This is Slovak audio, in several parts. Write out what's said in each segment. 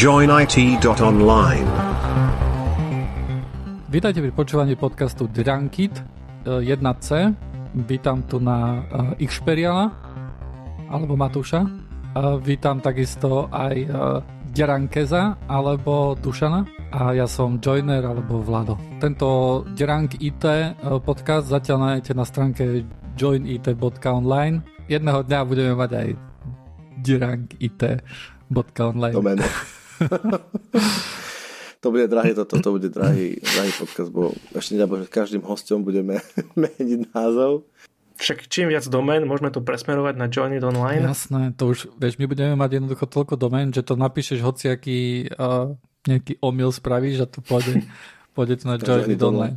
joinit.online. Vítajte pri počúvaní podcastu Drunkit 1C. Vítam tu na uh, Xperiala alebo Matúša. Uh, vítam takisto aj uh, Derankeza alebo Dušana a ja som Joiner alebo Vlado. Tento Derank IT podcast zatiaľ nájdete na stránke joinit.online. Jedného dňa budeme mať aj derankit.online. Domen. to bude drahý, toto to bude drahý, drahý podcast, bo ešte nedá že každým hostom budeme meniť názov. Však čím viac domén, môžeme to presmerovať na Join It Online. Jasné, to už, vieš, my budeme mať jednoducho toľko domén, že to napíšeš hociaký uh, nejaký omyl spravíš a to pôjde, pôjde to na Join It Online.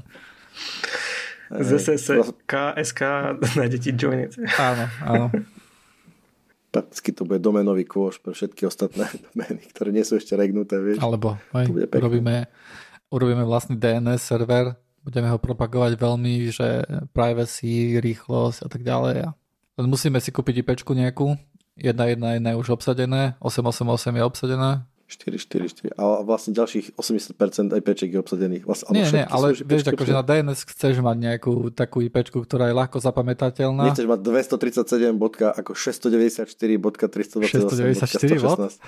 ZSS, KSK na deti Join It. Áno, áno prakticky to bude domenový kôš pre všetky ostatné domény, ktoré nie sú ešte regnuté, vieš. Alebo hej, urobíme, urobíme vlastný DNS server, budeme ho propagovať veľmi, že privacy, rýchlosť a tak ďalej. Len musíme si kúpiť IP nejakú, 1.1.1 je už obsadené, 888 je obsadené, 4, 4, 4. A vlastne ďalších 80% IPček je obsadených. Vlastne, nie, nie, ale vieš, akože na DNS chceš mať nejakú takú IPčku, ktorá je ľahko zapamätateľná. Nechceš mať 237 bodka, ako 694.328.16.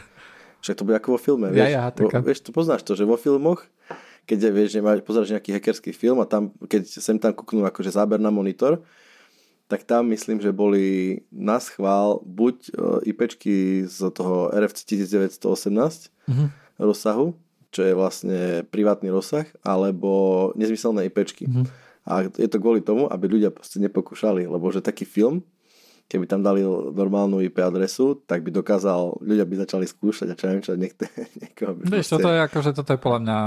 Však to bude ako vo filme, vieš. Ja, ja, taká... Vieš, to poznáš to, že vo filmoch, keď vieš, že pozeráš nejaký hackerský film a tam, keď sem tam kúknú akože záber na monitor, tak tam myslím, že boli na schvál buď e, IPčky z toho RFC 1918 mm-hmm. rozsahu, čo je vlastne privátny rozsah, alebo nezmyselné IPčky. Mm-hmm. A je to kvôli tomu, aby ľudia proste nepokúšali, lebo že taký film, keby tam dali normálnu IP adresu, tak by dokázal, ľudia by začali skúšať a čo neviem čo, niekto, niekoho by Vieš, toto je akože, toto je podľa mňa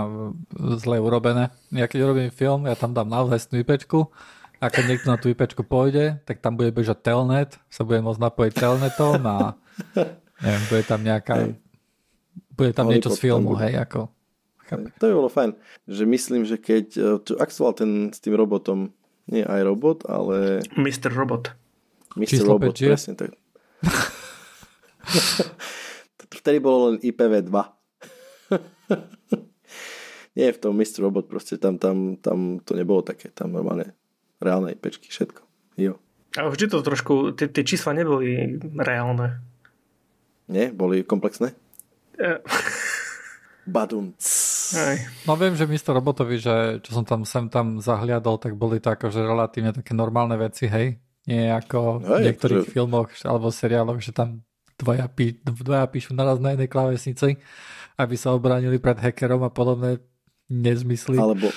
zle urobené. Ja keď robím film, ja tam dám naozaj IPčku a keď niekto na tú IP pôjde, tak tam bude bežať telnet, sa bude môcť napojiť telnetom a neviem, bude tam nejaká bude tam niečo z filmu, hej, ako To by bolo fajn, že myslím, že keď čo, ak ten s tým robotom, nie aj robot, ale... Mr. Robot. Mr. Číslo Robot, 5, presne tak. Vtedy bolo len IPv2. nie v tom Mr. Robot, proste tam, tam, tam to nebolo také, tam normálne reálnej pečky, všetko. Jo. A vždy to trošku, tie, tie čísla neboli reálne. Nie? Boli komplexné? Uh. Badum. No viem, že místo robotovi, že čo som tam sem tam zahliadol, tak boli to akože relatívne také normálne veci, hej? Nie ako v niektorých to... filmoch alebo seriáloch, že tam dvaja, pí, dvaja píšu naraz na jednej klávesnici, aby sa obránili pred hackerom a podobné nezmysly. Alebo,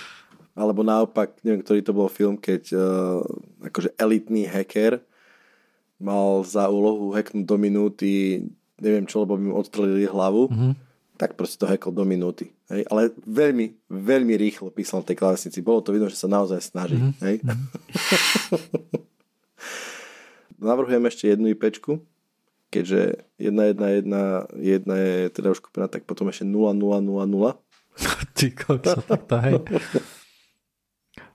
alebo naopak, neviem, ktorý to bol film, keď uh, akože elitný hacker mal za úlohu hacknúť do minúty, neviem čo, lebo by mu odstrelili hlavu, mm-hmm. tak proste to hackol do minúty. Hej? Ale veľmi, veľmi rýchlo písal v tej klávesnici. Bolo to vidno, že sa naozaj snaží. Mm-hmm. Hej? Mm-hmm. Navrhujem ešte jednu IPčku, keďže jedna, jedna, jedna, jedna je teda už kúpená, tak potom ešte 0, 0, 0, 0. Ty kokso, tak to hej.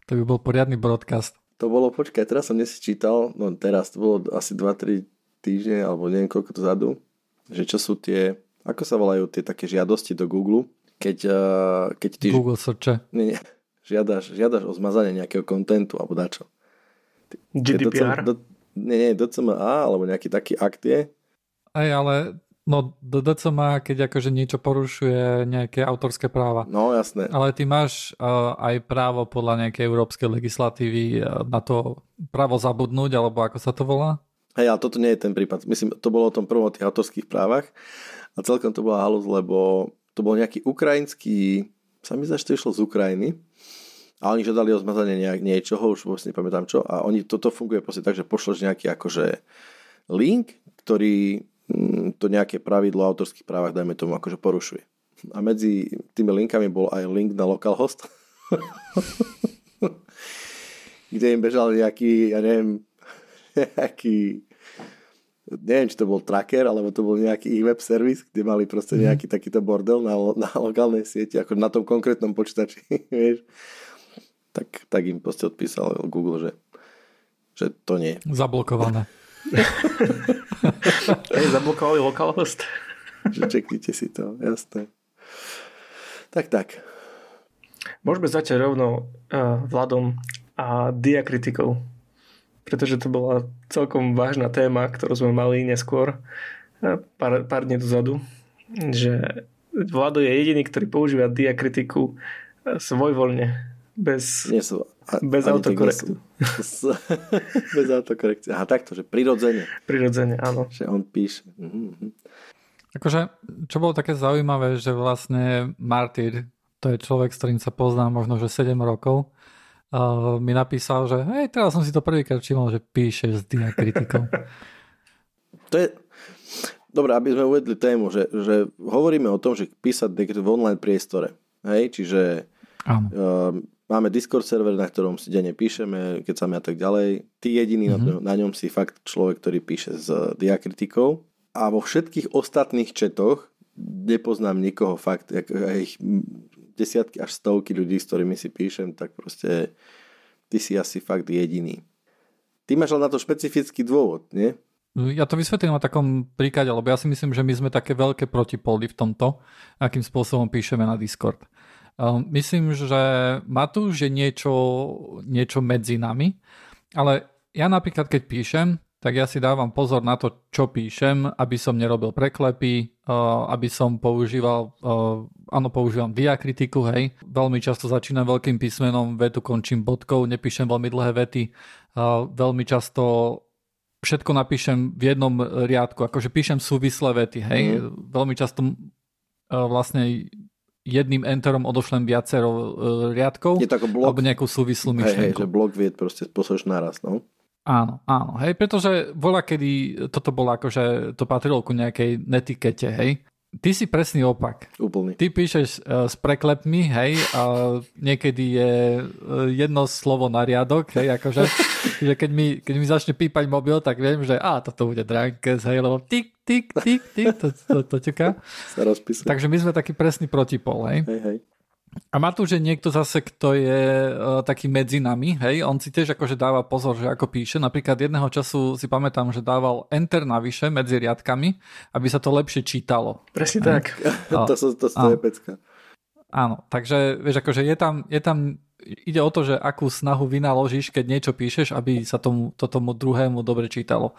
To by bol poriadny broadcast. To bolo, počkaj, teraz som dnes čítal, no teraz to bolo asi 2-3 týždne, alebo neviem koľko to zadu, že čo sú tie, ako sa volajú tie také žiadosti do Google, keď, uh, keď ty... Google searche. Nie, nie, žiadaš, žiadaš o zmazanie nejakého kontentu, alebo dačo. GDPR? Do, nie, nie, DCMA, alebo nejaký taký akt je. Aj, ale No, DDC má, keď akože niečo porušuje nejaké autorské práva. No, jasné. Ale ty máš uh, aj právo podľa nejakej európskej legislatívy uh, na to právo zabudnúť, alebo ako sa to volá? Hej, ale toto nie je ten prípad. Myslím, to bolo o tom prvom o tých autorských právach a celkom to bola halus, lebo to bol nejaký ukrajinský, sa mi to išlo z Ukrajiny a oni žiadali o zmazanie nejak, niečoho, už vôbec nepamätám čo a oni, toto funguje proste tak, že pošleš nejaký akože link, ktorý to nejaké pravidlo o autorských právach, dajme tomu, akože porušuje. A medzi tými linkami bol aj link na localhost, kde im bežal nejaký, ja neviem, nejaký neviem, či to bol tracker, alebo to bol nejaký ich web servis, kde mali proste mhm. nejaký takýto bordel na, na lokálnej sieti, ako na tom konkrétnom počítači, vieš. Tak, tak im proste odpísal Google, že, že to nie. Zablokované. Hej, zablokovali localhost. že čeknite si to, jasné. Tak, tak. Môžeme začať rovno uh, Vladom a diakritikou. Pretože to bola celkom vážna téma, ktorú sme mali neskôr, uh, pár, pár dní dozadu, že Vlado je jediný, ktorý používa diakritiku uh, svojvoľne, bez, Nie sú, a, bez ani autokorektu. bez autokorekcie. Aha, takto, že prirodzene. Prirodzene, áno. Že on píše. Mhm. Akože, čo bolo také zaujímavé, že vlastne Martyr, to je človek, s ktorým sa poznám možno, že 7 rokov, uh, mi napísal, že hej, teraz som si to prvýkrát všimol, že píše s diakritikou. To je... Dobre, aby sme uvedli tému, že, že hovoríme o tom, že písať v online priestore. Hej, čiže Áno. uh, máme Discord server, na ktorom si denne píšeme, keď sa a tak ďalej. Ty jediný mm-hmm. na, ňom si fakt človek, ktorý píše s diakritikou. A vo všetkých ostatných četoch nepoznám nikoho fakt, jak, ich desiatky až stovky ľudí, s ktorými si píšem, tak proste ty si asi fakt jediný. Ty máš ale na to špecifický dôvod, nie? Ja to vysvetlím na takom príklade, lebo ja si myslím, že my sme také veľké protipóly v tomto, akým spôsobom píšeme na Discord. Um, myslím, že Matúš je niečo, niečo medzi nami, ale ja napríklad, keď píšem, tak ja si dávam pozor na to, čo píšem, aby som nerobil preklepy, uh, aby som používal, uh, áno, používam diakritiku, hej. Veľmi často začínam veľkým písmenom, vetu končím bodkou, nepíšem veľmi dlhé vety. Veľmi často všetko napíšem v jednom riadku, akože píšem súvislé vety, hej. Mm. Veľmi často vlastne jedným enterom odošlem viacero riadkov, Je to ako blok, alebo nejakú súvislú hej, hej, myšlienku. že blok vied proste pošleš naraz, no. Áno, áno, hej, pretože bola kedy toto bolo akože, to patrilo ku nejakej netikete, hej. Ty si presný opak. Úplný. Ty píšeš uh, s preklepmi, hej, a niekedy je uh, jedno slovo na riadok, hej, akože, že keď mi, keď mi začne pípať mobil, tak viem, že a toto bude Drankes, hej, lebo tik, tik, tik, tik, to, to, to ťuká. Sa rozpísať. Takže my sme taký presný protipol, hej. Hej, hej. A má tu, že niekto zase, kto je uh, taký medzi nami, hej, on si tiež akože dáva pozor, že ako píše. Napríklad jedného času si pamätám, že dával enter navyše medzi riadkami, aby sa to lepšie čítalo. Presne tak. to, to, to, to je pecka. Áno, takže vieš, akože je tam, je tam, ide o to, že akú snahu vynaložíš, keď niečo píšeš, aby sa tomu, to tomu druhému dobre čítalo.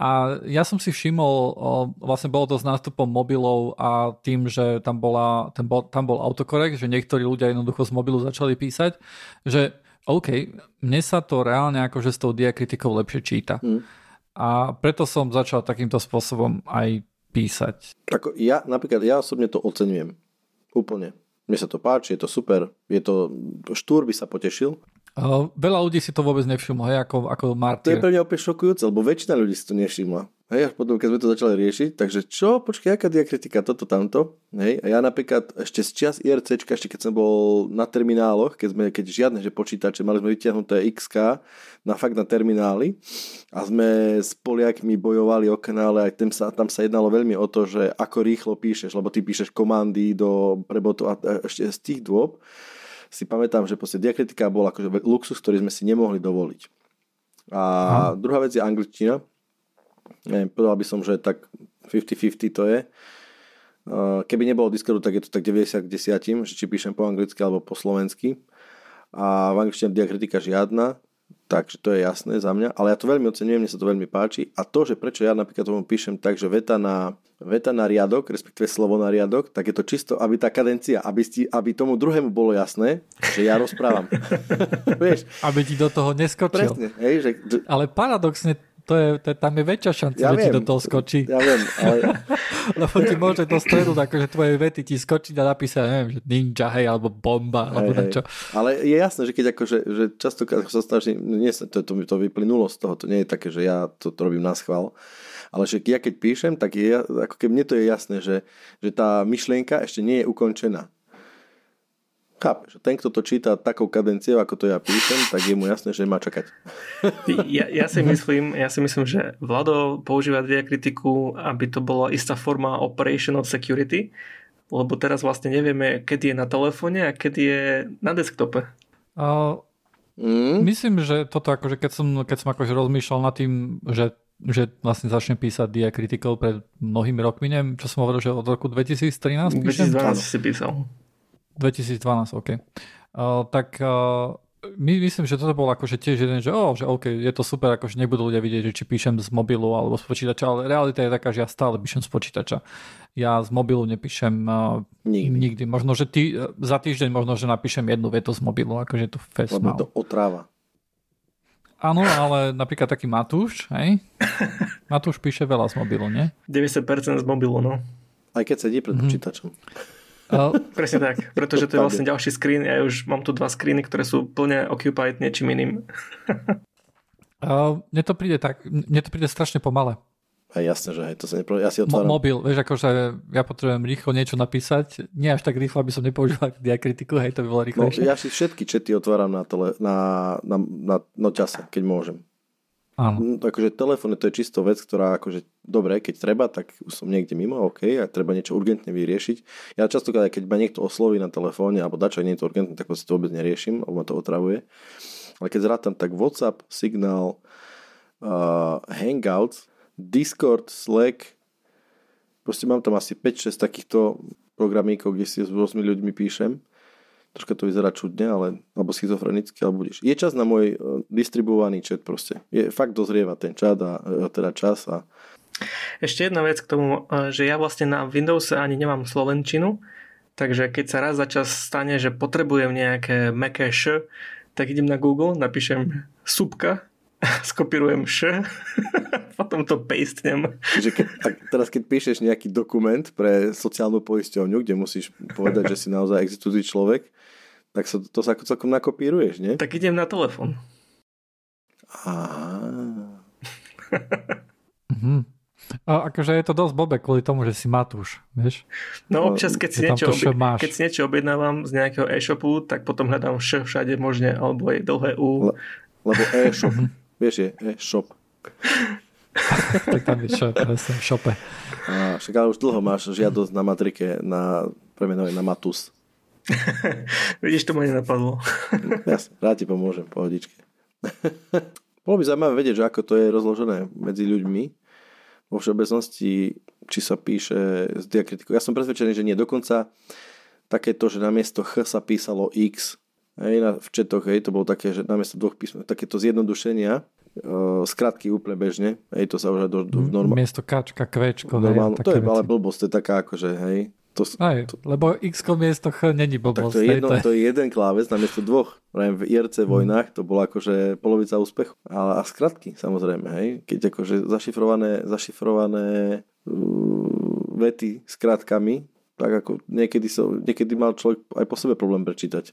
A ja som si všimol, vlastne bolo to s nástupom mobilov a tým, že tam, bola, ten bol, tam bol autokorekt, že niektorí ľudia jednoducho z mobilu začali písať, že OK, mne sa to reálne akože s tou diakritikou lepšie číta. Mm. A preto som začal takýmto spôsobom aj písať. Ako ja, napríklad, ja osobne to oceňujem. Úplne. Mne sa to páči, je to super. Je to, štúr by sa potešil. Uh, veľa ľudí si to vôbec nevšimlo, hej, ako, ako To je Martyr. pre mňa opäť šokujúce, lebo väčšina ľudí si to nevšimla. Hej, až potom, keď sme to začali riešiť, takže čo, počkaj, aká diakritika, toto, tamto. Hej, a ja napríklad ešte z čas IRCčka, ešte keď som bol na termináloch, keď sme, keď žiadne, že počítače, mali sme vyťahnuté XK na fakt na terminály a sme s Poliakmi bojovali o kanále, aj tam sa, tam sa jednalo veľmi o to, že ako rýchlo píšeš, lebo ty píšeš komandy do prebotu a a ešte z tých dôb si pamätám, že proste diakritika bol akože luxus, ktorý sme si nemohli dovoliť. A Aha. druhá vec je angličtina. Neviem, povedal by som, že tak 50-50 to je. Keby nebolo Discordu, tak je to tak 90 k 10, že či píšem po anglicky alebo po slovensky. A v angličtine diakritika žiadna, takže to je jasné za mňa. Ale ja to veľmi oceňujem, mne sa to veľmi páči. A to, že prečo ja napríklad tomu píšem tak, že veta na, veta na riadok, respektíve slovo na riadok, tak je to čisto, aby tá kadencia, aby, sti, aby tomu druhému bolo jasné, že ja rozprávam. Vieš, Aby ti do toho neskočil. presne, hej, že Ale paradoxne, to je, to, tam je väčšia šanca, Ja že ti viem. do toho skočí. ja viem, ale Lebo ti môže do stredu, akože tvoje vety ti skočiť a napísať, neviem, že ninja, hej, alebo bomba, alebo Hej, hej. niečo. Ale je jasné, že keď akože, že častokrát sa snažím, nie sa, to, to, to vyplynulo z toho, to nie je také, že ja to, to robím na schvál, ale že ja keď píšem, tak je, ako keby mne to je jasné, že, že tá myšlienka ešte nie je ukončená. Chápeš, ten, kto to číta takou kadenciou, ako to ja píšem, tak je mu jasné, že má čakať. Ja, ja, si myslím, ja si myslím, že Vlado používa diakritiku, aby to bola istá forma operational security, lebo teraz vlastne nevieme, kedy je na telefóne a kedy je na desktope. Uh, Mm? myslím, že toto akože keď som, keď som akože rozmýšľal nad tým, že že vlastne začnem písať diakritikou pred mnohými rokmi, neviem, čo som hovoril, že od roku 2013 píšem. 2012 si písal. 2012, OK. Uh, tak uh, my, myslím, že toto bol akože tiež jeden, že, oh, že OK, je to super, akože nebudú ľudia vidieť, že či píšem z mobilu alebo z počítača, ale realita je taká, že ja stále píšem z počítača. Ja z mobilu nepíšem uh, nikdy. nikdy. Možno, že tý, za týždeň možno, že napíšem jednu vetu z mobilu, akože to fest Lebo to otráva. Áno, ale napríklad taký Matúš, hej? Matúš píše veľa z mobilu, nie? 90% z mobilu, no. Aj keď sedí pred mhm. počítačom. Uh, Presne tak, pretože to je vlastne ďalší screen. Ja už mám tu dva screeny, ktoré sú plne occupied niečím iným. uh, mne to príde tak, mne to príde strašne pomale. Aj jasné, že aj to sa nepro... ja si otváram. Mo- mobil, vieš, akože ja potrebujem rýchlo niečo napísať, nie až tak rýchlo, aby som nepoužíval diakritiku, hej, to by bolo rýchlejšie. No, ja si všetky čety otváram na, tele, na, na, na, na čase, keď môžem. Áno. No, akože telefón to je čisto vec, ktorá akože dobre, keď treba, tak už som niekde mimo, OK, a treba niečo urgentne vyriešiť. Ja často, keď ma niekto osloví na telefóne alebo dačo, nie je to urgentné, tak si to vôbec neriešim, lebo ma to otravuje. Ale keď zrátam, tak WhatsApp, Signal, uh, Hangouts, Discord, Slack, proste mám tam asi 5-6 takýchto programíkov, kde si s rôznymi ľuďmi píšem troška to vyzerá čudne, ale, alebo schizofrenicky, alebo budeš. Je čas na môj uh, distribuovaný chat proste. Je, fakt dozrieva ten chat a uh, teda čas a ešte jedna vec k tomu, e, že ja vlastne na Windowse ani nemám slovenčinu, takže keď sa raz za čas stane, že potrebujem nejaké meké š, tak idem na Google, napíšem subka, skopírujem š, potom to pastnem. Čiže keď, a teraz keď píšeš nejaký dokument pre sociálnu poisťovňu, kde musíš povedať, že si naozaj existujúci človek, tak sa, to sa celkom nakopíruješ, nie? Tak idem na telefon. mhm. A akože je to dosť blbé kvôli tomu, že si Matúš, vieš? No občas, keď si, niečo, obi- keď si niečo objednávam z nejakého e-shopu, tak potom hľadám š všade možne, alebo je dlhé U. Le- lebo e-shop, mhm. vieš, je e-shop. tak tam je shop, šope. A však ale už dlho máš žiadosť na matrike na premenovanie na Matus. Vidíš, to ma nenapadlo. Jasne, rád ti pomôžem, pohodičke. Bolo by zaujímavé vedieť, že ako to je rozložené medzi ľuďmi. Vo všeobecnosti, či sa píše s diakritikou. Ja som presvedčený, že nie. Dokonca takéto, že namiesto ch sa písalo x. Hej, na, v četoch, hej, to bolo také, že namiesto dvoch písmen, takéto zjednodušenia, skratky úplne bežne, hej, to sa už do, do, v normálne. Miesto kačka, kvečko, normálne, hej, to je ale blbosť, to je taká akože, hej, to, Aj, to, lebo x miesto ch není blbosť. Tak to je, jedno, to je jeden kláves namiesto dvoch. Prajem, v IRC hmm. vojnách to bola akože polovica úspechu. Ale a skratky, samozrejme, hej. Keď akože zašifrované, zašifrované uh, vety s kratkami, tak ako niekedy, so, niekedy mal človek aj po sebe problém prečítať.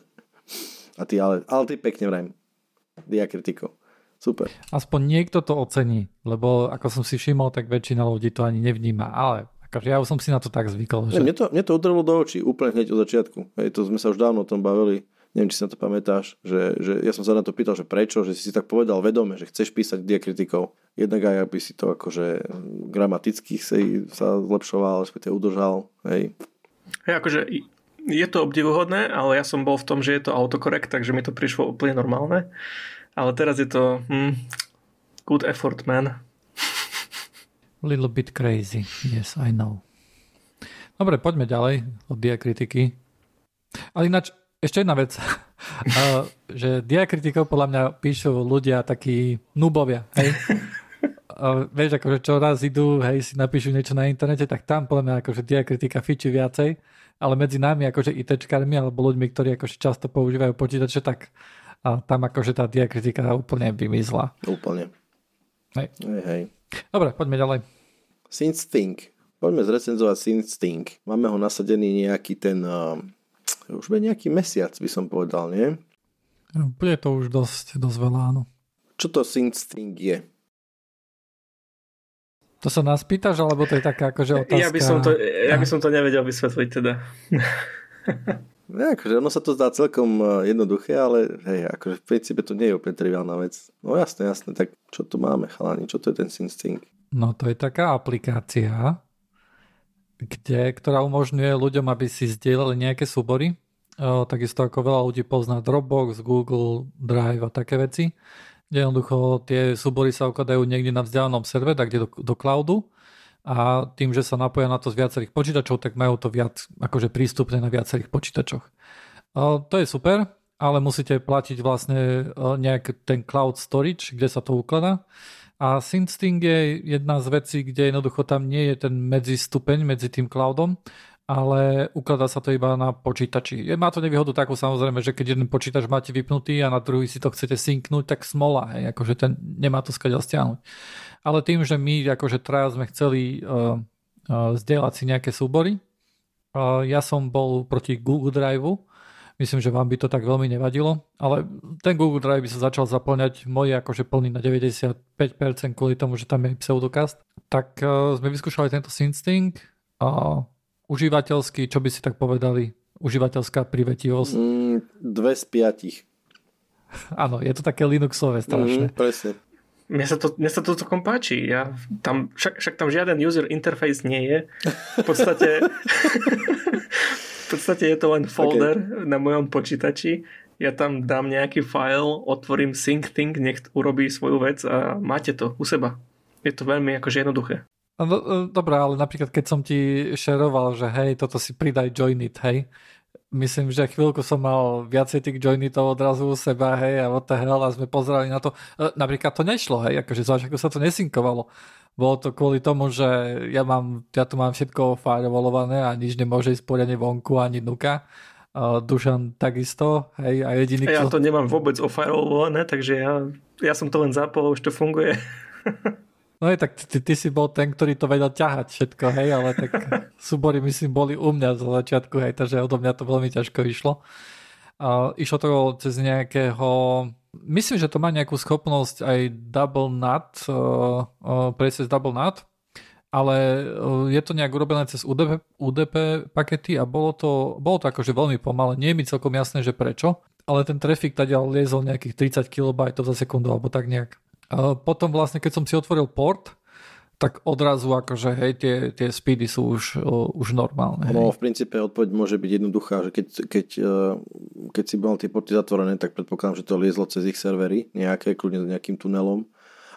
a ty, ale, ale ty pekne vrajem. Diakritiko. Super. Aspoň niekto to ocení, lebo ako som si všimol, tak väčšina ľudí to ani nevníma, ale akože ja už som si na to tak zvykol. Že... Mne, to, mne to udrlo do očí úplne hneď od začiatku. Hej, to sme sa už dávno o tom bavili. Neviem, či si na to pamätáš, že, že ja som sa na to pýtal, že prečo, že si si tak povedal vedome, že chceš písať diakritikou. Jednak aj aby si to akože gramaticky sa zlepšoval, respektíve udržal. Hej. Hej, akože je to obdivuhodné, ale ja som bol v tom, že je to autokorekt, takže mi to prišlo úplne normálne. Ale teraz je to hm, good effort, man. Little bit crazy, yes, I know. Dobre, poďme ďalej od diakritiky. Ale ináč, ešte jedna vec, uh, že diakritikov podľa mňa píšu ľudia takí nubovia, hej? Uh, vieš, akože čo raz idú, hej, si napíšu niečo na internete, tak tam podľa mňa akože diakritika fičí viacej, ale medzi nami akože ITčkármi alebo ľuďmi, ktorí akože často používajú počítače, tak a tam akože tá diakritika úplne vymizla. Úplne. Hej. Hej, hej. Dobre, poďme ďalej. Synthstink. Poďme zrecenzovať Synthstink. Máme ho nasadený nejaký ten... Uh, už bude nejaký mesiac, by som povedal, nie? Bude to už dosť, dosť veľa, áno. Čo to Synthstink je? To sa nás pýtaš, alebo to je taká akože otázka? Ja by som to, ja by som to nevedel vysvetliť teda. Ja, akože ono sa to zdá celkom e, jednoduché, ale hej, akože v princípe to nie je úplne triviálna vec. No jasné, jasné, tak čo tu máme, chalani, čo to je ten SynSync? No to je taká aplikácia, kde, ktorá umožňuje ľuďom, aby si zdieľali nejaké súbory. O, takisto ako veľa ľudí pozná Dropbox, Google Drive a také veci. Jednoducho tie súbory sa ukladajú niekde na vzdialenom servere, tak do, do cloudu a tým, že sa napoja na to z viacerých počítačov, tak majú to viac akože prístupné na viacerých počítačoch. To je super, ale musíte platiť vlastne nejak ten cloud storage, kde sa to ukladá. A SynthSting je jedna z vecí, kde jednoducho tam nie je ten medzistupeň medzi tým cloudom, ale ukladá sa to iba na počítači. Má to nevýhodu takú samozrejme, že keď jeden počítač máte vypnutý a na druhý si to chcete synknúť, tak smola, hej, akože ten nemá to skadiaľ stiahnuť. Ale tým, že my akože traja sme chceli uh, uh, zdieľať si nejaké súbory, uh, ja som bol proti Google Driveu, Myslím, že vám by to tak veľmi nevadilo, ale ten Google Drive by sa začal zaplňať moje akože plný na 95% kvôli tomu, že tam je pseudokast. Tak uh, sme vyskúšali tento Synstinct a užívateľský, čo by si tak povedali, užívateľská privetivosť. Mm, dve z piatich. Áno, je to také Linuxové strašne. Mm, presne. Mne sa to, mne sa to celkom páči. Ja, tam, však, však tam žiaden user interface nie je. V podstate podstate je to len folder okay. na mojom počítači. Ja tam dám nejaký file, otvorím SyncThing, nech urobí svoju vec a máte to u seba. Je to veľmi akože jednoduché. No, no dobré, ale napríklad keď som ti šeroval, že hej, toto si pridaj joinit, hej, myslím, že chvíľku som mal viacej tých joinitov odrazu u seba, hej, a what the hell, a sme pozerali na to. E, napríklad to nešlo, hej, akože zvlášť ako sa to nesynkovalo. Bolo to kvôli tomu, že ja, mám, ja tu mám všetko firewallované a nič nemôže ísť poriadne vonku ani nuka. Uh, Dušan takisto, hej, a jediný... Ja to nemám vôbec ofirewallované, takže ja, ja som to len zapol, už to funguje. No je, tak ty, ty si bol ten, ktorý to vedel ťahať všetko, hej, ale tak súbory myslím boli u mňa zo začiatku, hej, takže odo mňa to veľmi ťažko išlo. Uh, išlo to cez nejakého Myslím, že to má nejakú schopnosť aj double nut, uh, uh, prejsť cez double nut, ale uh, je to nejak urobené cez UDP, UDP pakety a bolo to, bolo to akože veľmi pomalé. Nie je mi celkom jasné, že prečo, ale ten trafik tady liezol nejakých 30 kB za sekundu alebo tak nejak. Uh, potom vlastne, keď som si otvoril port, tak odrazu akože hej, tie, tie speedy sú už, už normálne. No v princípe odpoveď môže byť jednoduchá, že keď, keď, e, keď si mal tie porty zatvorené, tak predpokladám, že to liezlo cez ich servery nejaké, kľudne nejakým tunelom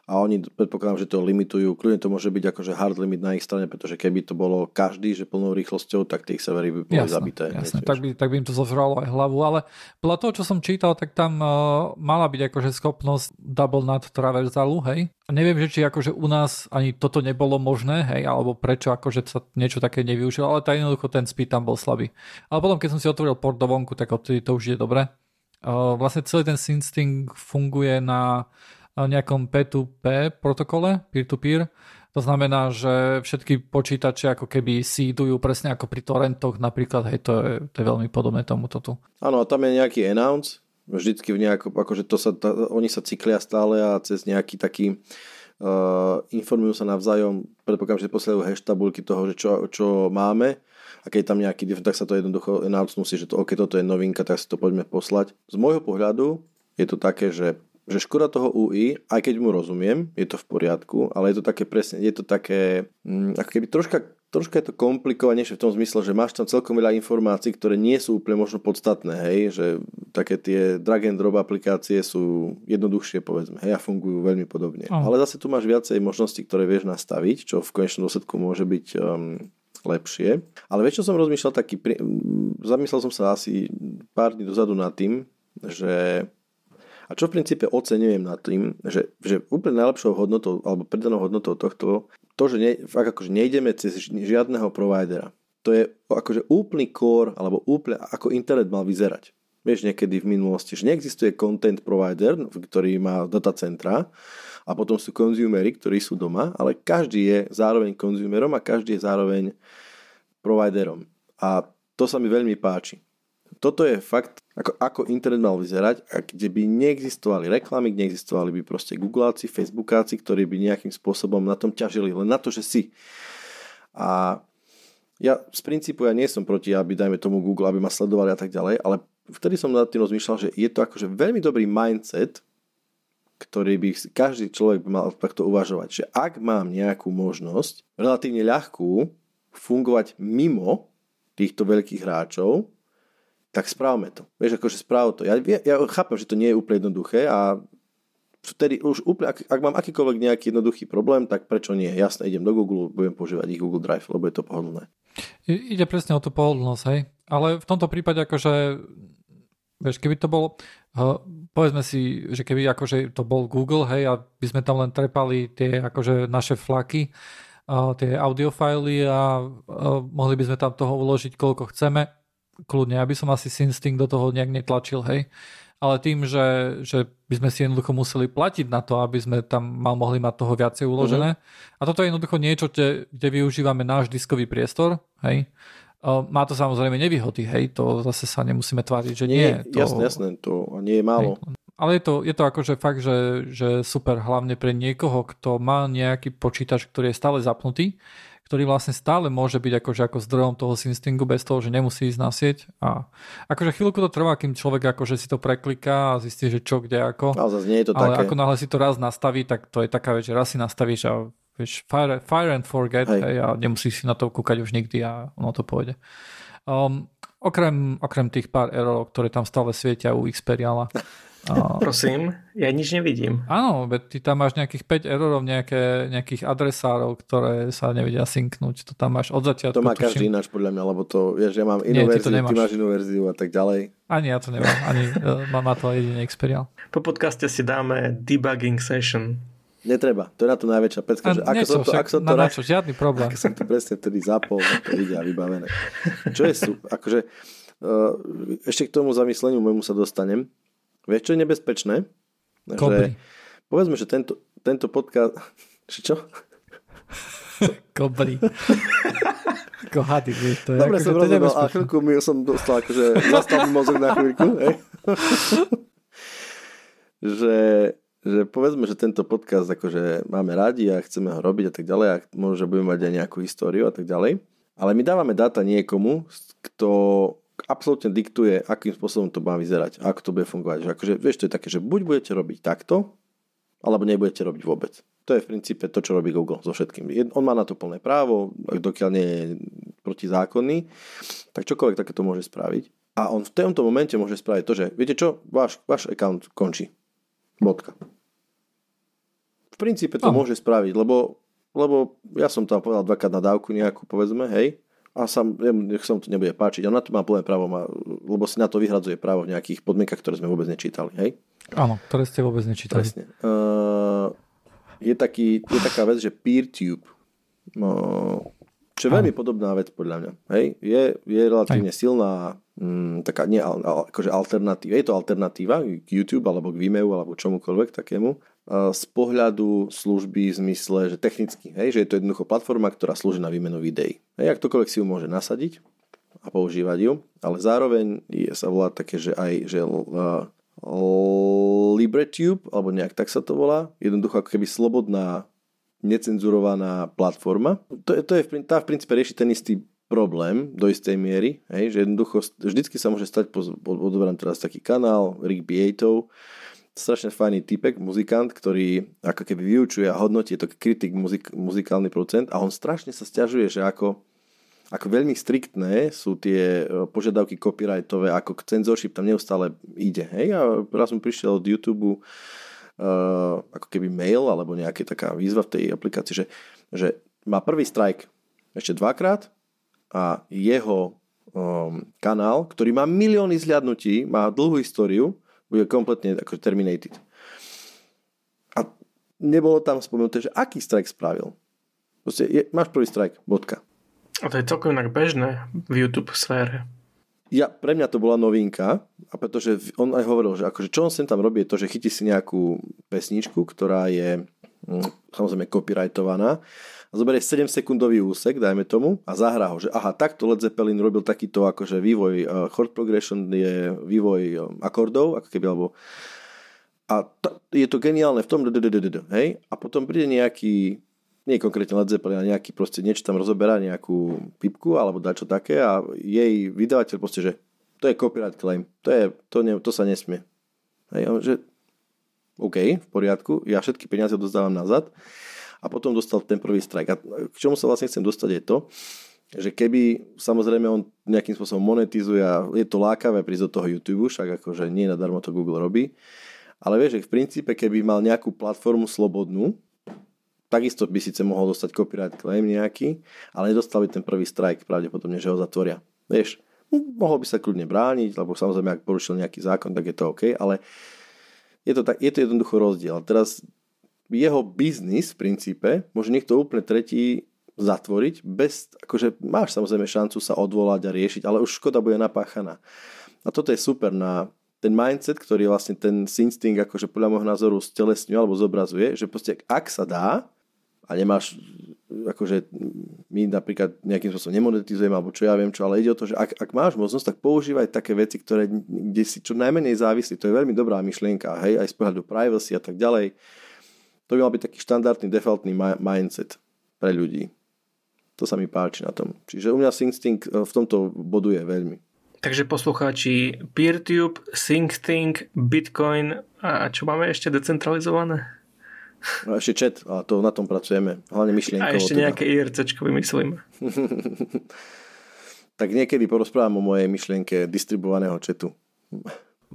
a oni predpokladám, že to limitujú. Kľudne to môže byť akože hard limit na ich strane, pretože keby to bolo každý, že plnou rýchlosťou, tak tie servery by boli jasné, zabité. Jasné, tak by, tak by im to zozralo aj hlavu, ale podľa toho, čo som čítal, tak tam uh, mala byť akože schopnosť double nut traversalu, hej. Neviem, že či akože u nás ani toto nebolo možné, hej, alebo prečo akože sa niečo také nevyužilo, ale tak jednoducho ten speed tam bol slabý. Ale potom, keď som si otvoril port do vonku, tak odtedy to už je dobré. Uh, vlastne celý ten Synstinct funguje na nejakom P2P protokole, peer-to-peer. To znamená, že všetky počítače ako keby sídujú presne ako pri torrentoch napríklad, hej, to je, to je veľmi podobné tomuto tu. Áno, a tam je nejaký announce, vždycky v nejakom, akože to sa, ta, oni sa cyklia stále a cez nejaký taký uh, informujú sa navzájom, predpokladám, že posielajú hash tabulky toho, že čo, čo máme a keď tam nejaký different, tak sa to jednoducho announce si, že to, ok, toto je novinka, tak si to poďme poslať. Z môjho pohľadu je to také, že že škoda toho UI, aj keď mu rozumiem, je to v poriadku, ale je to také presne, je to také, mm, ako keby troška, troška je to komplikovanejšie v tom zmysle, že máš tam celkom veľa informácií, ktoré nie sú úplne možno podstatné, hej, že také tie drag and drop aplikácie sú jednoduchšie, povedzme, hej, a fungujú veľmi podobne. Oh. Ale zase tu máš viacej možností, ktoré vieš nastaviť, čo v konečnom dôsledku môže byť um, lepšie. Ale vieš, čo som rozmýšľal taký, zamyslel som sa asi pár dní dozadu nad tým, že a čo v princípe oceňujem nad tým, že, že úplne najlepšou hodnotou alebo pridanou hodnotou tohto, to, že ne, fakt akože nejdeme cez žiadneho providera. To je akože úplný core alebo úplne ako internet mal vyzerať. Vieš, niekedy v minulosti, že neexistuje content provider, ktorý má datacentra a potom sú konzumery, ktorí sú doma, ale každý je zároveň konzumerom a každý je zároveň providerom. A to sa mi veľmi páči toto je fakt, ako, ako internet mal vyzerať a kde by neexistovali reklamy, kde neexistovali by proste Googleáci, Facebookáci, ktorí by nejakým spôsobom na tom ťažili, len na to, že si. A ja z princípu ja nie som proti, aby dajme tomu Google, aby ma sledovali a tak ďalej, ale vtedy som nad tým rozmýšľal, že je to akože veľmi dobrý mindset, ktorý by každý človek by mal takto uvažovať, že ak mám nejakú možnosť, relatívne ľahkú, fungovať mimo týchto veľkých hráčov, tak správme to. Vieš, akože správ to. Ja, ja chápem, že to nie je úplne jednoduché a vtedy už úplne, ak, ak mám akýkoľvek nejaký jednoduchý problém, tak prečo nie? Jasne, idem do Google, budem používať ich Google Drive, lebo je to pohodlné. Ide presne o tú pohodlnosť, hej. Ale v tomto prípade akože Vieš, keby to bol, uh, povedzme si, že keby akože to bol Google, hej, a by sme tam len trepali tie akože naše flaky, uh, tie audiofily a uh, mohli by sme tam toho uložiť koľko chceme, kľudne, aby som asi Synstinct do toho nejak netlačil, hej. Ale tým, že, že by sme si jednoducho museli platiť na to, aby sme tam mal, mohli mať toho viacej uložené. Uh-huh. A toto je jednoducho niečo, kde, kde využívame náš diskový priestor, hej. Má to samozrejme nevýhody, hej, to zase sa nemusíme tváriť, že nie. nie to, jasné, jasné, to nie je málo. Hej, ale je to, je to akože fakt, že, že super, hlavne pre niekoho, kto má nejaký počítač, ktorý je stále zapnutý, ktorý vlastne stále môže byť akože ako zdrojom toho Synstingu bez toho, že nemusí ísť na sieť. A akože chvíľku to trvá, kým človek akože si to prekliká a zistí, že čo, kde, ako. Ale zase nie je to Ale také. ako náhle si to raz nastaví, tak to je taká vec, že raz si nastavíš a vieš, fire, fire and forget hej. Hej, a nemusíš si na to kúkať už nikdy a ono to pôjde. Um, okrem, okrem tých pár errorov, ktoré tam stále svietia u Xperiala. Prosím, ja nič nevidím. Áno, ty tam máš nejakých 5 errorov, nejaké, nejakých adresárov, ktoré sa nevedia synknúť. To tam máš od začiatku. To má každý ináč podľa mňa, lebo to, vieš, ja mám inú Nie, verziu, ty, ty máš inú verziu a tak ďalej. Ani ja to nemám, ani uh, má, má to jedine Xperial. Po podcaste si dáme debugging session Netreba, to je na to najväčšia pecka. Že ako som to, ak som to na, čo, žiadny problém. Ak som to presne vtedy zapol, to vidia vybavené. Čo je sú, akože uh, ešte k tomu zamysleniu môjmu sa dostanem. Vieš, čo je nebezpečné? Kobry. Že, povedzme, že tento, tento podcast... Že čo? Kobry. Ako hady, vieš, to je Dobre ako, som rozhodol a chvíľku mi som dostal akože zastal mi mozog na chvíľku. Hej. že že povedzme, že tento podcast akože máme radi a chceme ho robiť a tak ďalej a možno, že budeme mať aj nejakú históriu a tak ďalej. Ale my dávame dáta niekomu, kto absolútne diktuje, akým spôsobom to má vyzerať, ako to bude fungovať. Že akože, vieš, to je také, že buď budete robiť takto, alebo nebudete robiť vôbec. To je v princípe to, čo robí Google so všetkým. On má na to plné právo, dokiaľ nie je protizákonný, tak čokoľvek takéto môže spraviť. A on v tomto momente môže spraviť to, že viete čo, váš, váš account končí. Bodka. V princípe to no. môže spraviť, lebo, lebo ja som tam povedal dvakrát na dávku nejakú, povedzme, hej, a sam, nech sa mu to nebude páčiť. A na to má plné právo, má, lebo si na to vyhradzuje právo v nejakých podmienkach, ktoré sme vôbec nečítali, hej? Áno, ktoré ste vôbec nečítali. Presne. Uh, je, taký, je taká vec, že PeerTube, uh, čo je veľmi podobná vec podľa mňa, hej? Je, je relatívne Aj. silná, mm, taká nie, akože alternatíva, je to alternatíva k YouTube alebo k Vimeo alebo čomukoľvek takému, z pohľadu služby v zmysle, že technicky, hej, že je to jednoducho platforma, ktorá slúži na výmenu videí. Hej, ak ktokoľvek si ju môže nasadiť a používať ju, ale zároveň je, sa volá také, že aj že uh, LibreTube, alebo nejak tak sa to volá, jednoducho ako keby slobodná, necenzurovaná platforma. To, to je, tá v princípe rieši ten istý problém do istej miery, hej, že jednoducho vždycky sa môže stať, odoberám teraz taký kanál Rick Beatov, strašne fajný typek, muzikant, ktorý ako keby vyučuje a hodnotí, je to kritik, muzik, muzikálny producent a on strašne sa stiažuje, že ako, ako veľmi striktné sú tie e, požiadavky copyrightové, ako censorship tam neustále ide. Hej? A raz som prišiel od YouTube ako keby mail alebo nejaká taká výzva v tej aplikácii, že, že má prvý strike ešte dvakrát a jeho um, kanál, ktorý má milióny zhľadnutí, má dlhú históriu, bude kompletne ako terminated. A nebolo tam spomenuté, že aký strike spravil. Proste je, máš prvý strike, bodka. A to je celkom inak bežné v YouTube sfére. Ja, pre mňa to bola novinka, a pretože on aj hovoril, že akože čo on sem tam robí, je to, že chytí si nejakú pesničku, ktorá je hm, samozrejme copyrightovaná a zoberie 7 sekundový úsek, dajme tomu, a zahrá ho, že aha, takto Led Zeppelin robil takýto akože vývoj, uh, chord progression je vývoj um, akordov, ako keby, alebo a to, je to geniálne v tom, hej, a potom príde nejaký, nie konkrétne Led Zeppelin, ale nejaký proste niečo tam rozoberá, nejakú pipku alebo dačo také a jej vydavateľ proste, že to je copyright claim, to, je, to, ne, to sa nesmie. Hej, že OK, v poriadku, ja všetky peniaze dostávam nazad, a potom dostal ten prvý strike. A k čomu sa vlastne chcem dostať je to, že keby samozrejme on nejakým spôsobom monetizuje a je to lákavé prísť do toho YouTube, však akože nie nadarmo to Google robí, ale vieš, že v princípe, keby mal nejakú platformu slobodnú, takisto by síce mohol dostať copyright claim nejaký, ale nedostal by ten prvý strike pravdepodobne, že ho zatvoria. Vieš, mohol by sa kľudne brániť, lebo samozrejme, ak porušil nejaký zákon, tak je to OK, ale je to, tak, je to jednoducho rozdiel. Teraz jeho biznis v princípe môže niekto úplne tretí zatvoriť bez, akože máš samozrejme šancu sa odvolať a riešiť, ale už škoda bude napáchaná. A toto je super na ten mindset, ktorý vlastne ten instinct akože podľa môjho názoru stelesňuje alebo zobrazuje, že proste ak sa dá a nemáš akože my napríklad nejakým spôsobom nemonetizujeme alebo čo ja viem čo, ale ide o to, že ak, ak máš možnosť, tak používaj také veci, ktoré, kde si čo najmenej závislí. To je veľmi dobrá myšlienka, hej, aj z pohľadu privacy a tak ďalej. To by mal byť taký štandardný, defaultný mindset pre ľudí. To sa mi páči na tom. Čiže u mňa SyncThink e, v tomto boduje veľmi. Takže poslucháči PeerTube, SyncThink, Bitcoin a čo máme ešte decentralizované? A ešte chat, a to na tom pracujeme. Hlavne myšlienkovo. A ešte teda. nejaké IRCčko vymyslíme. tak niekedy porozprávam o mojej myšlienke distribuovaného chatu.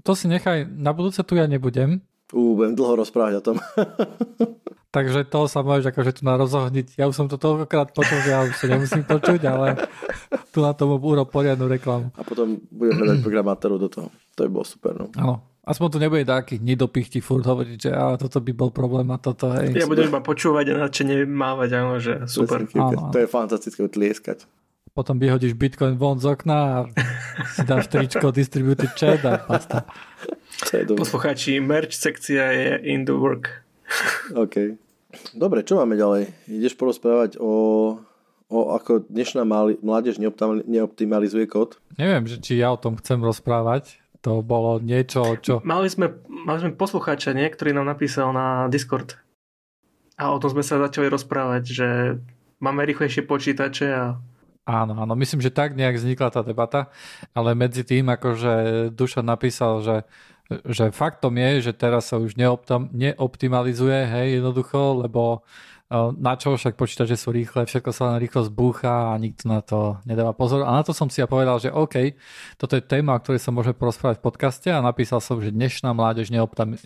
To si nechaj, na budúce tu ja nebudem. Ú, budem dlho rozprávať o tom. Takže to sa môžeš akože tu na rozohniť. Ja už som to toľkokrát počul, že ja už sa nemusím počuť, ale tu na tom urob poriadnu reklamu. A potom budem hľadať programátorov do toho. To by bolo super, no. Áno. Aspoň tu nebude taký nedopichti furt hovoriť, že a toto by bol problém a toto, hej. Ja budem iba počúvať a nadšene mávať, áno, že super. Áno, áno. To je fantastické tlieskať. Potom vyhodíš Bitcoin von z okna a si dáš tričko distributed chat a basta. Poslucháči, merch sekcia je in the work. OK. Dobre, čo máme ďalej? Ideš porozprávať o, o ako dnešná mládež neoptimalizuje kód? Neviem, že či ja o tom chcem rozprávať. To bolo niečo, čo... Mali sme, mali sme poslucháča, nie? ktorý nám napísal na Discord. A o tom sme sa začali rozprávať, že máme rýchlejšie počítače a Áno, áno, myslím, že tak nejak vznikla tá debata, ale medzi tým, akože Duša napísal, že, že faktom je, že teraz sa už neoptimalizuje, hej, jednoducho, lebo na čo však počítače sú rýchle, všetko sa len rýchlo zbúcha a nikto na to nedáva pozor. A na to som si ja povedal, že OK, toto je téma, o ktorej sa môže porozprávať v podcaste a napísal som, že dnešná mládež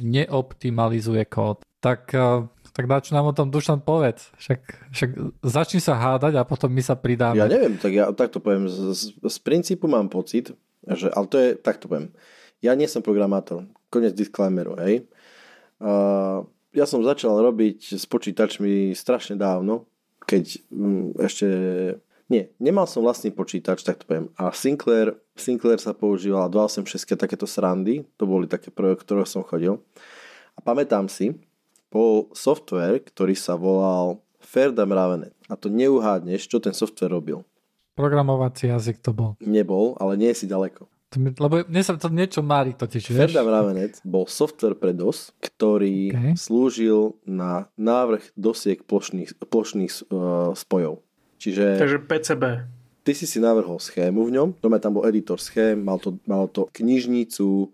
neoptimalizuje kód. Tak, tak na čo nám o tom Dušan povedz. Však, však začni sa hádať a potom my sa pridáme. Ja neviem, tak ja takto poviem. Z, z princípu mám pocit, že, ale to je, takto poviem. Ja nie som programátor. Konec disclaimeru, hej. Uh, ja som začal robiť s počítačmi strašne dávno, keď mm, ešte... Nie, nemal som vlastný počítač, tak to poviem. A Sinclair, Sinclair sa používal 286 takéto srandy, to boli také projekt, ktoré som chodil. A pamätám si, bol software, ktorý sa volal Ferdam Ravenet. A to neuhádneš, čo ten software robil. Programovací jazyk to bol. Nebol, ale nie si ďaleko. Lebo mne sa to niečo mári totiž, vieš? Ferdam Ravenet bol software pre DOS, ktorý okay. slúžil na návrh dosiek plošných, plošných uh, spojov. Čiže... Takže PCB. Ty si si navrhol schému v ňom, doma tam bol editor schém, mal to, mal to knižnicu,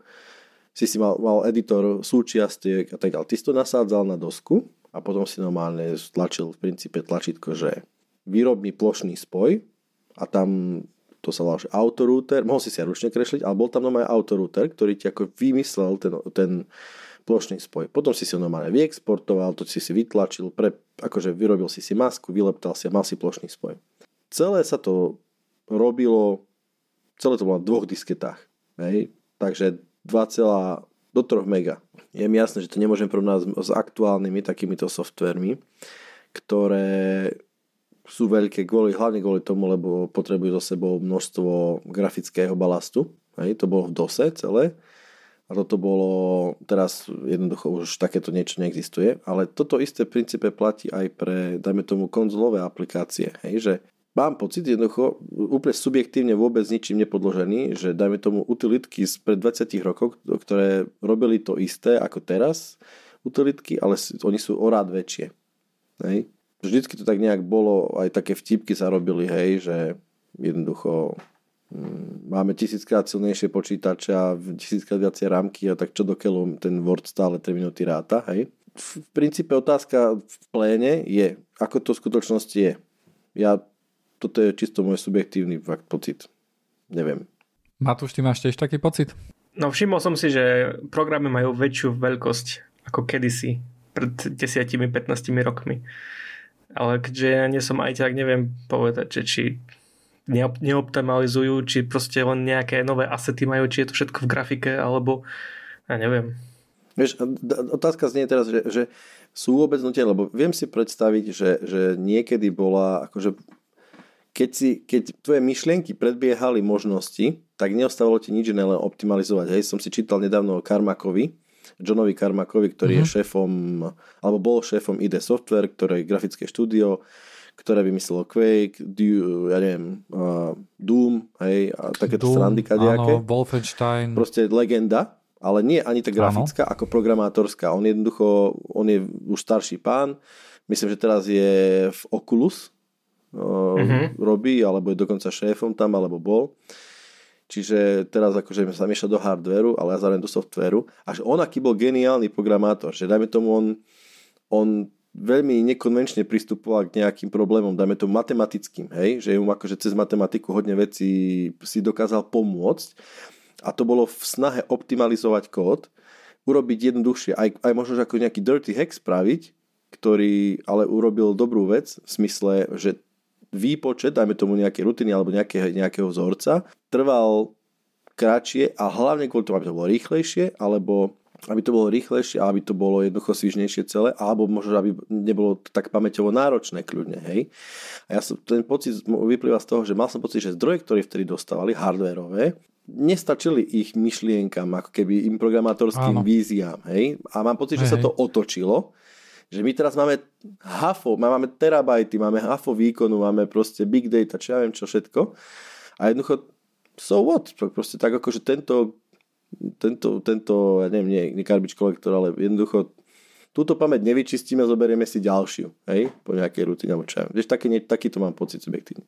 si si mal, mal editor súčiastiek a tak ďalej. Ty si to nasádzal na dosku a potom si normálne tlačil v princípe tlačítko, že vyrob mi plošný spoj a tam to sa volá, že autorouter, mohol si si ručne kresliť, ale bol tam normálne autorouter, ktorý ti ako vymyslel ten, ten plošný spoj. Potom si si ho normálne vyexportoval, to si si vytlačil, pre, akože vyrobil si si masku, vyleptal si a mal si plošný spoj. Celé sa to robilo, celé to bolo na dvoch disketách. Hej? Takže 2, do 3 mega. Je mi jasné, že to nemôžem porovnať s aktuálnymi takýmito softvermi, ktoré sú veľké kvôli, hlavne kvôli tomu, lebo potrebujú so sebou množstvo grafického balastu. Hej, to bolo v DOSe celé. A toto bolo, teraz jednoducho už takéto niečo neexistuje, ale toto isté v princípe platí aj pre, dajme tomu, konzolové aplikácie. Hej, že mám pocit jednoducho, úplne subjektívne vôbec ničím nepodložený, že dajme tomu utilitky z pred 20 rokov, ktoré robili to isté ako teraz, utilitky, ale oni sú o rád väčšie. Hej vždycky to tak nejak bolo, aj také vtipky sa robili, hej, že jednoducho hm, máme tisíckrát silnejšie počítače a tisíckrát viacej rámky a tak čo do keľu ten Word stále 3 minúty ráta, hej. V princípe otázka v pléne je, ako to v skutočnosti je. Ja, toto je čisto môj subjektívny fakt pocit. Neviem. Matúš, ty máš tiež taký pocit? No všimol som si, že programy majú väčšiu veľkosť ako kedysi, pred 10-15 rokmi. Ale keďže ja nie som aj tak, neviem povedať, že či neoptimalizujú, či proste len nejaké nové asety majú, či je to všetko v grafike, alebo ja neviem. Vieš, otázka znie teraz, že, že sú vôbec nutené, lebo viem si predstaviť, že, že niekedy bola akože keď, si, keď tvoje myšlienky predbiehali možnosti, tak neostávalo ti nič iné len optimalizovať. Hej, som si čítal nedávno o Karmakovi, Johnovi Karmakovi, ktorý mm-hmm. je mhm. šéfom, alebo bol šéfom ID Software, ktoré je grafické štúdio, ktoré vymyslelo Quake, du, ja neviem, uh, Doom, hej, a takéto srandy kadejaké. Áno, Wolfenstein. Proste legenda, ale nie ani tak grafická, áno. ako programátorská. On jednoducho, on je už starší pán, myslím, že teraz je v Oculus, uh-huh. robí, alebo je dokonca šéfom tam, alebo bol. Čiže teraz akože sa mieša do hardveru, ale zároveň do softveru. A že on aký bol geniálny programátor, že dajme tomu on, on veľmi nekonvenčne pristupoval k nejakým problémom, dajme tomu matematickým, hej, že mu akože cez matematiku hodne vecí si dokázal pomôcť a to bolo v snahe optimalizovať kód, urobiť jednoduchšie, aj, aj možno ako nejaký dirty hack spraviť, ktorý ale urobil dobrú vec v smysle, že výpočet, dajme tomu nejaké rutiny alebo nejaké, nejakého vzorca, trval kratšie a hlavne kvôli tomu, aby to bolo rýchlejšie, alebo aby to bolo rýchlejšie a aby to bolo jednoducho svižnejšie celé, alebo možno, aby nebolo tak pamäťovo náročné kľudne, hej. A ja som, ten pocit vyplýva z toho, že mal som pocit, že zdroje, ktoré vtedy dostávali, hardwareové, nestačili ich myšlienkam, ako keby im programátorským Áno. víziám, hej. A mám pocit, hej, že sa to otočilo že my teraz máme hafo, máme terabajty, máme hafo výkonu, máme proste big data, čo ja viem čo všetko. A jednoducho, so what? Proste tak ako, že tento, tento, tento ja neviem, nie, nie garbage collector, ale jednoducho túto pamäť nevyčistíme, zoberieme si ďalšiu, hej, po nejakej rutine, alebo čo ja viem. Vieš, taký, taký to mám pocit subjektívny.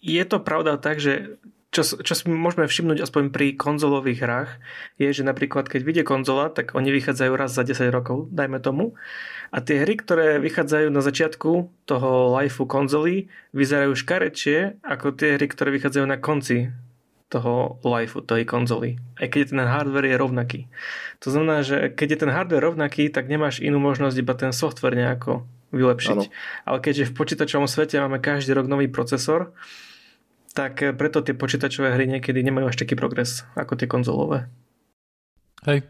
Je to pravda tak, že čo, čo si môžeme všimnúť aspoň pri konzolových hrách, je, že napríklad keď vyjde konzola, tak oni vychádzajú raz za 10 rokov, dajme tomu. A tie hry, ktoré vychádzajú na začiatku toho lifeu konzoly, vyzerajú škarečie ako tie hry, ktoré vychádzajú na konci toho lifeu, tej konzoly. Aj keď ten hardware je rovnaký. To znamená, že keď je ten hardware rovnaký, tak nemáš inú možnosť iba ten software nejako vylepšiť. Ano. Ale keďže v počítačovom svete máme každý rok nový procesor, tak preto tie počítačové hry niekedy nemajú až taký progres ako tie konzolové. Hej,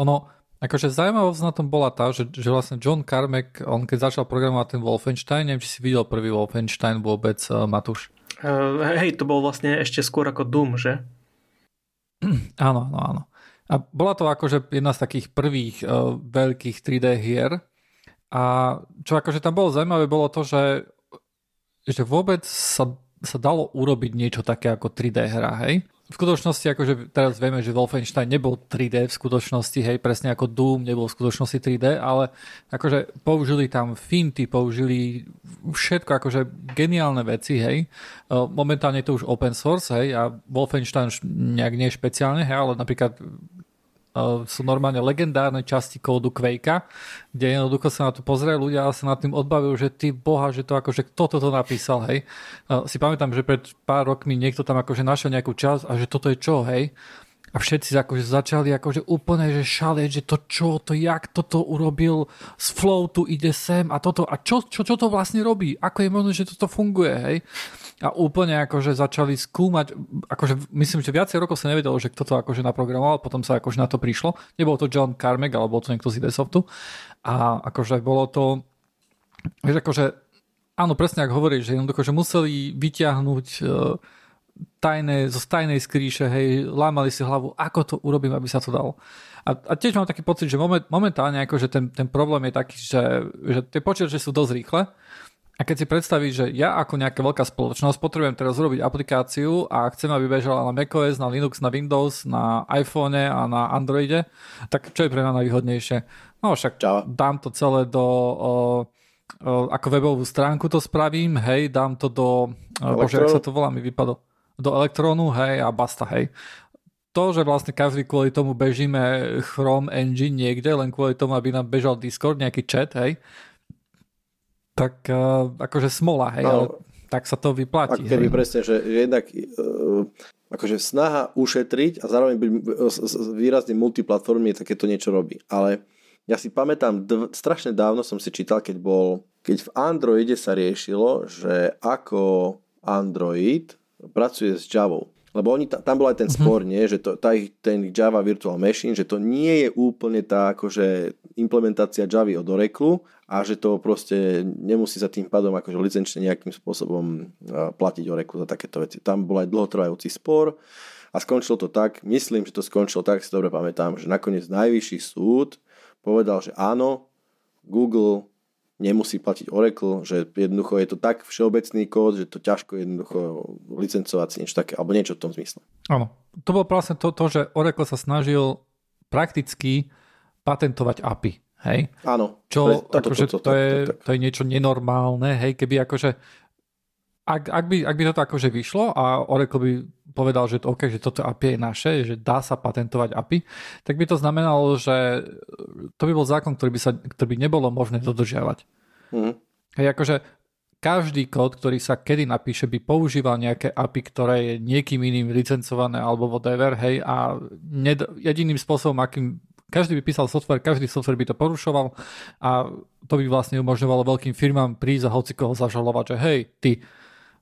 ono, Akože zaujímavosť na tom bola tá, že, že vlastne John Carmack, on keď začal programovať ten Wolfenstein, neviem, či si videl prvý Wolfenstein vôbec, uh, Matúš. Uh, hej, to bol vlastne ešte skôr ako Doom, že? áno, áno, áno. A bola to akože jedna z takých prvých uh, veľkých 3D hier. A čo akože tam bolo zaujímavé, bolo to, že, že vôbec sa, sa dalo urobiť niečo také ako 3D hra, hej? v skutočnosti, akože teraz vieme, že Wolfenstein nebol 3D v skutočnosti, hej, presne ako Doom nebol v skutočnosti 3D, ale akože použili tam finty, použili všetko, akože geniálne veci, hej. Momentálne je to už open source, hej, a Wolfenstein nejak nie špeciálne, hej, ale napríklad sú normálne legendárne časti kódu Quakea, kde jednoducho sa na to pozreli ľudia a sa nad tým odbavil, že ty boha, že to akože kto toto napísal, hej. Si pamätám, že pred pár rokmi niekto tam akože našiel nejakú časť a že toto je čo, hej. A všetci akože začali akože úplne že šalieť, že to čo, to jak toto urobil z floatu ide sem a toto a čo, čo, čo to vlastne robí, ako je možné, že toto funguje, hej a úplne akože začali skúmať, akože myslím, že viacej rokov sa nevedelo, že kto to akože naprogramoval, potom sa akože na to prišlo. Nebol to John Carmack, ale bol to niekto z Idesoftu. A akože bolo to, vieš, akože áno, presne ako hovoríš, že jednoducho, že museli vyťahnuť uh, tajné, zo tajnej skríše, hej, lámali si hlavu, ako to urobím, aby sa to dalo. A, a tiež mám taký pocit, že moment, momentálne akože ten, ten problém je taký, že, že tie počítače sú dosť rýchle, a keď si predstavíš, že ja ako nejaká veľká spoločnosť potrebujem teraz urobiť aplikáciu a chcem, aby bežala na macOS, na Linux, na Windows, na iPhone a na Androide, tak čo je pre mňa najvýhodnejšie? No však Java. dám to celé do... O, o, ako webovú stránku to spravím, hej, dám to do... Bože, jak sa to volá, mi vypadlo. Do elektrónu, hej, a basta, hej to, že vlastne každý kvôli tomu bežíme Chrome Engine niekde, len kvôli tomu, aby nám bežal Discord, nejaký chat, hej, tak uh, akože smola, hej. No, ale tak sa to vyplatí. Ako keby hej. presne, že jednak uh, akože snaha ušetriť a zároveň byť výrazne multiplatformný takéto niečo robí. Ale ja si pamätám, dv- strašne dávno som si čítal, keď bol, keď v Androide sa riešilo, že ako Android pracuje s Javou. Lebo oni, tam bol aj ten mm-hmm. spor, nie? že to, tá, ten Java Virtual Machine, že to nie je úplne tá akože implementácia Javy od Oracle a že to proste nemusí sa tým pádom akože licenčne nejakým spôsobom platiť Oracle za takéto veci. Tam bol aj dlhotrvajúci spor a skončilo to tak, myslím, že to skončilo tak, si dobre pamätám, že nakoniec najvyšší súd povedal, že áno, Google nemusí platiť Oracle, že jednoducho je to tak všeobecný kód, že to ťažko jednoducho licencovať si niečo také, alebo niečo v tom zmysle. Áno, to bolo vlastne to, to, že Oracle sa snažil prakticky patentovať API. Hej? Áno. Čo, to, akože, to, to, to, je, to je niečo nenormálne, hej, keby akože ak, ak, by, ak by to akože vyšlo a Oracle by povedal, že, to, okay, že toto API je naše, že dá sa patentovať API, tak by to znamenalo, že to by bol zákon, ktorý by, sa, ktorý by nebolo možné dodržiavať. Mm. Hej, akože každý kód, ktorý sa kedy napíše, by používal nejaké API, ktoré je niekým iným licencované alebo whatever, hej, a ned- jediným spôsobom, akým každý by písal software, každý software by to porušoval a to by vlastne umožňovalo veľkým firmám prísť a hoci koho zažalovať, že hej, ty,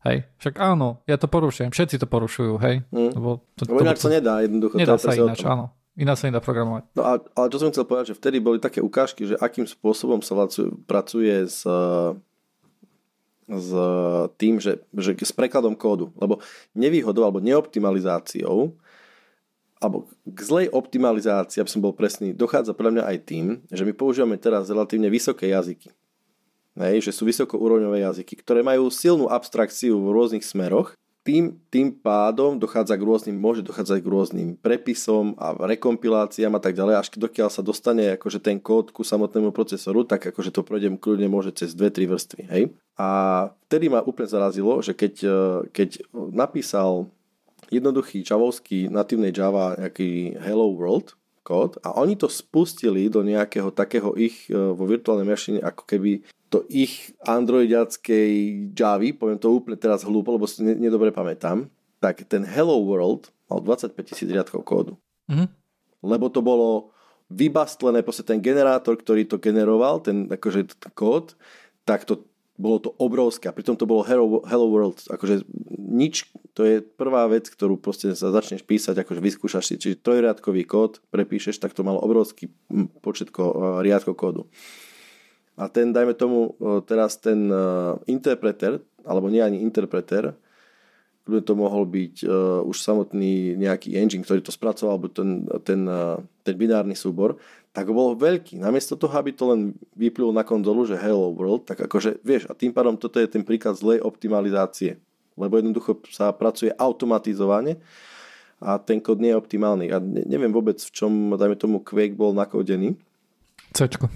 Hej, však áno, ja to porušujem, všetci to porušujú, hej. Mm. Lebo to, Lebo ináč to, sa nedá jednoducho. Nedá sa ináč, áno. Ináč sa nedá programovať. No a, ale čo som chcel povedať, že vtedy boli také ukážky, že akým spôsobom sa pracuje s, s tým, že, že s prekladom kódu. Lebo nevýhodou alebo neoptimalizáciou alebo k zlej optimalizácii, aby som bol presný, dochádza pre mňa aj tým, že my používame teraz relatívne vysoké jazyky hej, že sú vysokourovňové jazyky, ktoré majú silnú abstrakciu v rôznych smeroch, tým, tým pádom dochádza k rôznym, môže dochádzať k rôznym prepisom a rekompiláciám a tak ďalej, až dokiaľ sa dostane akože ten kód ku samotnému procesoru, tak akože to projdem kľudne môže cez dve, tri vrstvy. Hej? A vtedy ma úplne zarazilo, že keď, keď napísal jednoduchý javovský natívnej Java nejaký Hello World kód a oni to spustili do nejakého takého ich e, vo virtuálnej mašine ako keby to ich androidiackej Javy, poviem to úplne teraz hlúpo, lebo si nedobre pamätám, tak ten Hello World mal 25 tisíc riadkov kódu. Mm-hmm. Lebo to bolo vybastlené, proste ten generátor, ktorý to generoval, ten akože ten kód, tak to bolo to obrovské. A pritom to bolo Hello, Hello World. Akože nič, to je prvá vec, ktorú proste sa začneš písať, akože vyskúšaš si, čiže trojriadkový kód prepíšeš, tak to malo obrovský počet riadkov kódu. A ten, dajme tomu, teraz ten interpreter, alebo nie ani interpreter, kľudne to mohol byť už samotný nejaký engine, ktorý to spracoval, alebo ten, ten, ten binárny súbor, tak bol veľký. Namiesto toho, aby to len vyplul na konzolu, že Hello World, tak akože, vieš, a tým pádom toto je ten príklad zlej optimalizácie. Lebo jednoducho sa pracuje automatizovane a ten kód nie je optimálny. A ne, neviem vôbec, v čom, dajme tomu, Quake bol nakodený. Cčko.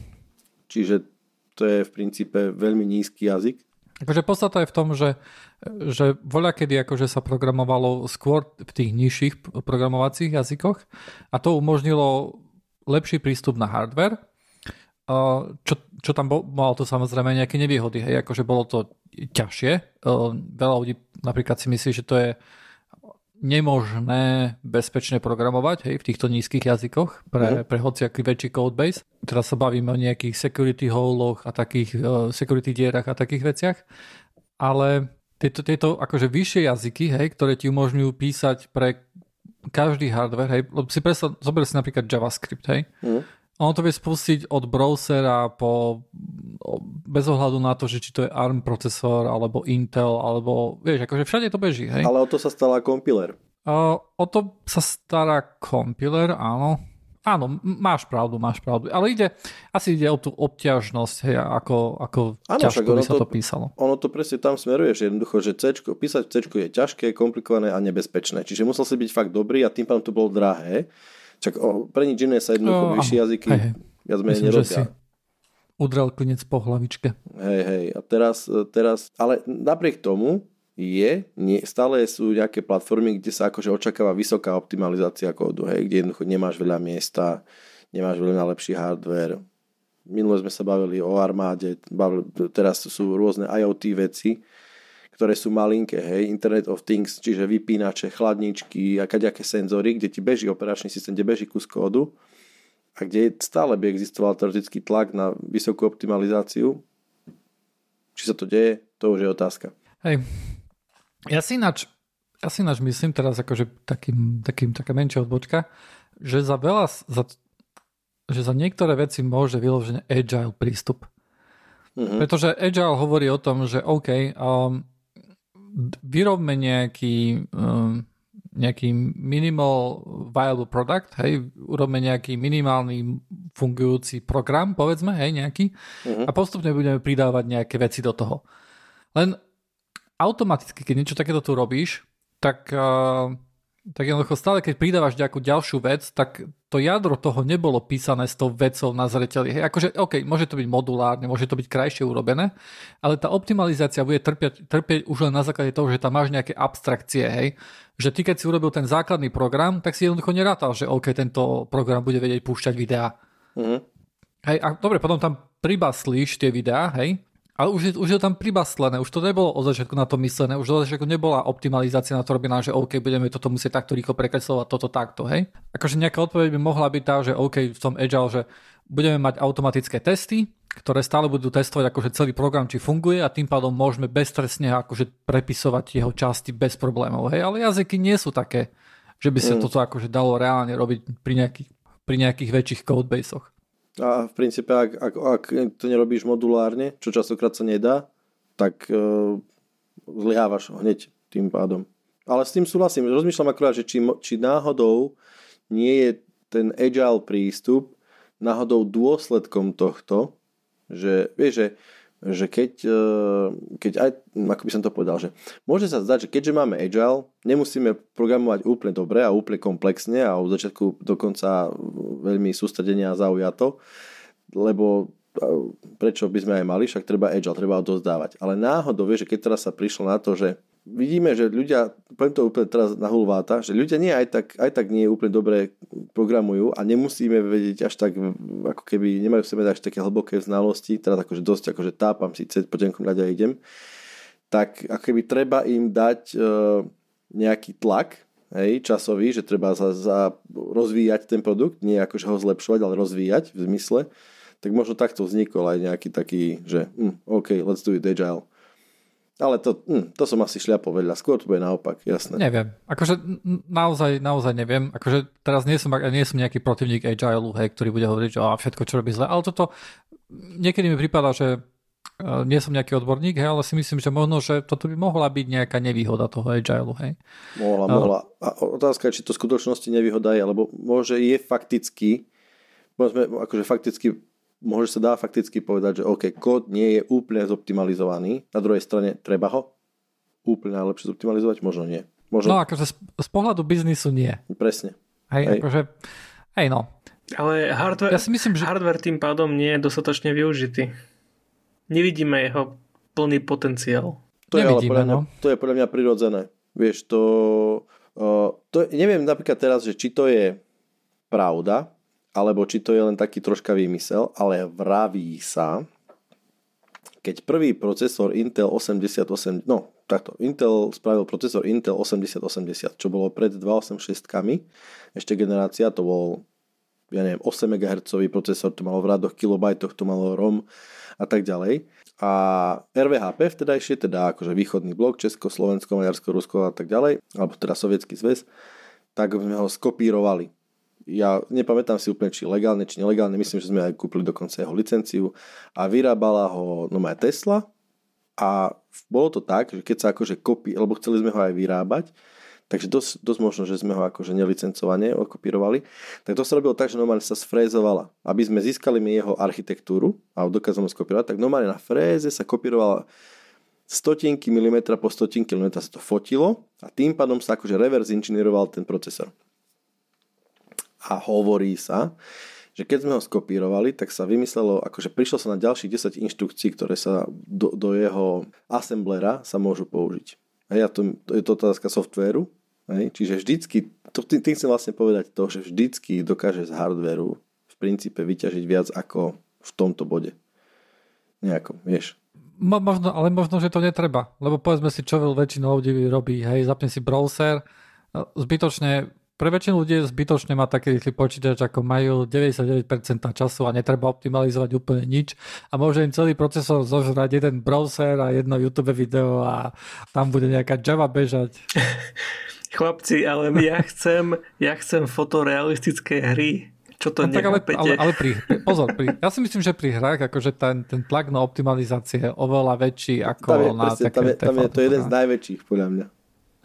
Čiže to je v princípe veľmi nízky jazyk. Akože podstata je v tom, že, že voľa kedy akože sa programovalo skôr v tých nižších programovacích jazykoch a to umožnilo lepší prístup na hardware, čo, čo tam bol, malo to samozrejme nejaké nevýhody, hej, akože bolo to ťažšie. Veľa ľudí napríklad si myslí, že to je nemožné bezpečne programovať hej, v týchto nízkych jazykoch pre, uh-huh. pre hociaký väčší codebase. Teraz sa bavíme o nejakých security holoch a takých uh, security dierach a takých veciach. Ale tieto, tieto akože vyššie jazyky, hej, ktoré ti umožňujú písať pre každý hardware, hej, si predstav, zober si napríklad JavaScript, hej. Uh-huh. Ono to vie spustiť od browsera po bez ohľadu na to, že či to je ARM procesor, alebo Intel, alebo vieš, akože všade to beží, hej? Ale o to sa stará kompiler. Uh, o to sa stará kompiler, áno. Áno, máš pravdu, máš pravdu. Ale ide, asi ide o tú obťažnosť, hej, ako, ako áno, ťažko by sa to, to písalo. Ono to presne tam smeruje, že jednoducho, že C, písať C je ťažké, komplikované a nebezpečné. Čiže musel si byť fakt dobrý a tým pádom to bolo drahé. Čak o, pre nič iné sa jednoducho vyššie jazyky hej, hej. viac menej nerobia udrel klinec po hlavičke. Hej, hej. A teraz, teraz, ale napriek tomu je, nie, stále sú nejaké platformy, kde sa akože očakáva vysoká optimalizácia kódu, hej, kde jednoducho nemáš veľa miesta, nemáš veľa lepší hardware. Minule sme sa bavili o armáde, bavili, teraz sú rôzne IoT veci, ktoré sú malinké, hej, Internet of Things, čiže vypínače, chladničky a senzory, kde ti beží operačný systém, kde beží kus kódu a kde stále by existoval teoretický tlak na vysokú optimalizáciu. Či sa to deje, to už je otázka. Hej, ja si ináč, ja si ináč myslím teraz akože takým, takým, taká menšia odbočka, že za veľa, za, že za niektoré veci môže vyložené agile prístup. Mm-hmm. Pretože agile hovorí o tom, že OK, um, vyrobme nejaký um, nejaký minimal viable product, hej, urobme nejaký minimálny fungujúci program, povedzme, hej, nejaký, uh-huh. a postupne budeme pridávať nejaké veci do toho. Len automaticky, keď niečo takéto tu robíš, tak uh, tak jednoducho stále, keď pridávaš nejakú ďalšiu vec, tak to jadro toho nebolo písané s tou vecou na zreteli. Hej, akože, OK, môže to byť modulárne, môže to byť krajšie urobené, ale tá optimalizácia bude trpieť, trpieť už len na základe toho, že tam máš nejaké abstrakcie, hej. Že ty, keď si urobil ten základný program, tak si jednoducho nerátal, že OK, tento program bude vedieť púšťať videá. Mm-hmm. Hej, a dobre, potom tam pribaslíš tie videá, hej, ale už je, už je tam pribastlené, už to nebolo od začiatku na to myslené, už od začiatku nebola optimalizácia na to robená, že OK, budeme toto musieť takto rýchlo prekreslovať, toto takto, hej. Akože nejaká odpoveď by mohla byť tá, že OK, v tom Agile, že budeme mať automatické testy, ktoré stále budú testovať akože celý program, či funguje a tým pádom môžeme bezstresne akože prepisovať jeho časti bez problémov, hej. Ale jazyky nie sú také, že by sa mm. toto akože dalo reálne robiť pri nejakých, pri nejakých väčších codebaseoch. A v princípe, ak, ak, ak to nerobíš modulárne, čo častokrát sa nedá, tak uh, zlyhávaš hneď tým pádom. Ale s tým súhlasím. Rozmýšľam akurát, že či, či náhodou nie je ten agile prístup náhodou dôsledkom tohto, že vieš, že že keď, e, keď aj, ako by som to povedal, že môže sa zdať, že keďže máme agile, nemusíme programovať úplne dobre a úplne komplexne a od začiatku dokonca veľmi sústredenia a zaujato, lebo e, prečo by sme aj mali, však treba agile, treba odozdávať. Ale náhodou, vieš, že keď teraz sa prišlo na to, že vidíme, že ľudia, poviem to úplne teraz na hulváta, že ľudia nie aj tak, aj tak nie úplne dobre programujú a nemusíme vedieť až tak, ako keby nemajú v sebe až také hlboké znalosti, teraz akože dosť akože tápam síce, po tenkom ľadia idem, tak ako keby treba im dať e, nejaký tlak, hej, časový, že treba za, za rozvíjať ten produkt, nie akože ho zlepšovať, ale rozvíjať v zmysle, tak možno takto vznikol aj nejaký taký, že hm, OK, let's do it agile. Ale to, hm, to som asi šľapol veľa. Skôr to bude naopak, jasné. Neviem. Akože naozaj, naozaj neviem. Akože teraz nie som, nie som nejaký protivník Agile, hej, ktorý bude hovoriť, že á, všetko, čo robí zle. Ale toto niekedy mi prípada, že uh, nie som nejaký odborník, hej, ale si myslím, že možno, že toto by mohla byť nejaká nevýhoda toho Agile, hej. Mohla, mohla. A otázka je, či to v skutočnosti nevýhoda je, lebo môže je fakticky, môžeme, akože fakticky môže sa dá fakticky povedať, že OK, kód nie je úplne zoptimalizovaný, na druhej strane treba ho úplne najlepšie zoptimalizovať, možno nie. Možno... No akože z, z pohľadu biznisu nie. Presne. Hej, hej. akože, hej no. Ale hardware, ja si myslím, že... hardware tým pádom nie je dostatočne využitý. Nevidíme jeho plný potenciál. To je, ale podľa mňa, no. to je podľa mňa prirodzené. Vieš, to, uh, to... Neviem napríklad teraz, že či to je pravda, alebo či to je len taký troška výmysel, ale vraví sa, keď prvý procesor Intel 88, no takto, Intel spravil procesor Intel 8080, čo bolo pred 286 ešte generácia, to bol ja neviem, 8 MHz procesor, to malo v radoch kilobajtoch, to malo ROM a tak ďalej. A RVHP vtedajšie, teda akože východný blok, Česko, Slovensko, Maďarsko, Rusko a tak ďalej, alebo teda Sovietský zväz, tak sme ho skopírovali ja nepamätám si úplne, či legálne, či nelegálne, myslím, že sme aj kúpili dokonca jeho licenciu. A vyrábala ho no aj Tesla. A bolo to tak, že keď sa akože kopí, lebo chceli sme ho aj vyrábať, takže dosť, dosť možno, že sme ho akože nelicencovane okopírovali, tak to sa robilo tak, že normálne sa sfrézovala. Aby sme získali mi jeho architektúru a dokázali skopírovať, tak normálne na fréze sa kopírovala stotinky milimetra po stotinky milimetra sa to fotilo a tým pádom sa akože reverse inžinieroval ten procesor a hovorí sa, že keď sme ho skopírovali, tak sa vymyslelo, akože prišlo sa na ďalších 10 inštrukcií, ktoré sa do, do jeho assemblera sa môžu použiť. Hej, a to, to je to otázka softvéru. Hej, čiže vždycky, to, tým, tým chcem vlastne povedať to, že vždycky dokáže z hardvéru v princípe vyťažiť viac ako v tomto bode. Nejako, vieš. Mo, možno, ale možno, že to netreba, lebo povedzme si, čo väčšina ľudí robí, hej, zapne si browser, zbytočne, pre väčšinu ľudí je zbytočne mať taký rýchly počítač, ako majú 99% času a netreba optimalizovať úplne nič a môže im celý procesor zožrať jeden browser a jedno YouTube video a tam bude nejaká Java bežať. Chlapci, ale ja chcem, ja chcem fotorealistické hry čo to no, tak ale, ale, ale pri, pozor, pri, ja si myslím, že pri hrách akože ten, ten tlak na optimalizácie je oveľa väčší ako tam je, na presne, také, tam, je, tam je to jeden z najväčších, podľa mňa.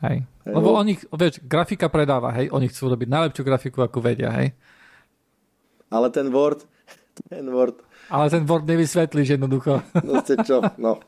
Hej. hej Lebo no. oni, vieš, grafika predáva, hej, oni chcú robiť najlepšiu grafiku, ako vedia, hej. Ale ten Word, ten Word. Ale ten Word nevysvetlíš jednoducho. No ste čo, no.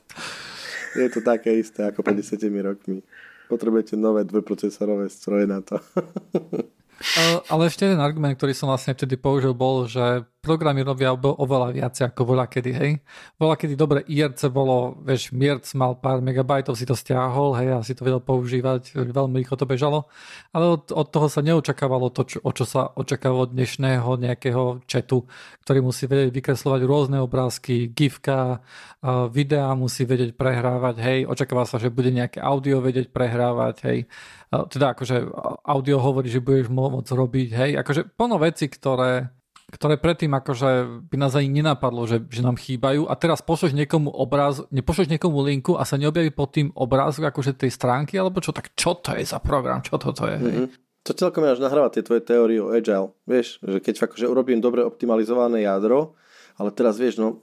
Je to také isté ako pred 10 rokmi. Potrebujete nové dvojprocesorové stroje na to. Ale ešte jeden argument, ktorý som vlastne vtedy použil, bol, že programy robia oveľa viac ako voľa kedy, hej. Voľa kedy dobre IRC bolo, vieš, Mierc mal pár megabajtov, si to stiahol, hej, a si to vedel používať, veľmi rýchlo to bežalo, ale od, od toho sa neočakávalo to, čo, o čo sa očakávalo dnešného nejakého chatu, ktorý musí vedieť vykreslovať rôzne obrázky, gifka, videá musí vedieť prehrávať, hej, očakáva sa, že bude nejaké audio vedieť prehrávať, hej, teda akože audio hovorí, že budeš môcť robiť, hej, akože plno veci, ktoré ktoré predtým akože by nás ani nenapadlo, že, že nám chýbajú a teraz pošleš niekomu obraz, nepošleš niekomu linku a sa neobjaví pod tým obrázok akože tej stránky, alebo čo, tak čo to je za program, čo toto je? Mm-hmm. To celkom až nahrávať tie tvoje teórie o Agile, vieš, že keď akože urobím dobre optimalizované jadro, ale teraz vieš, no,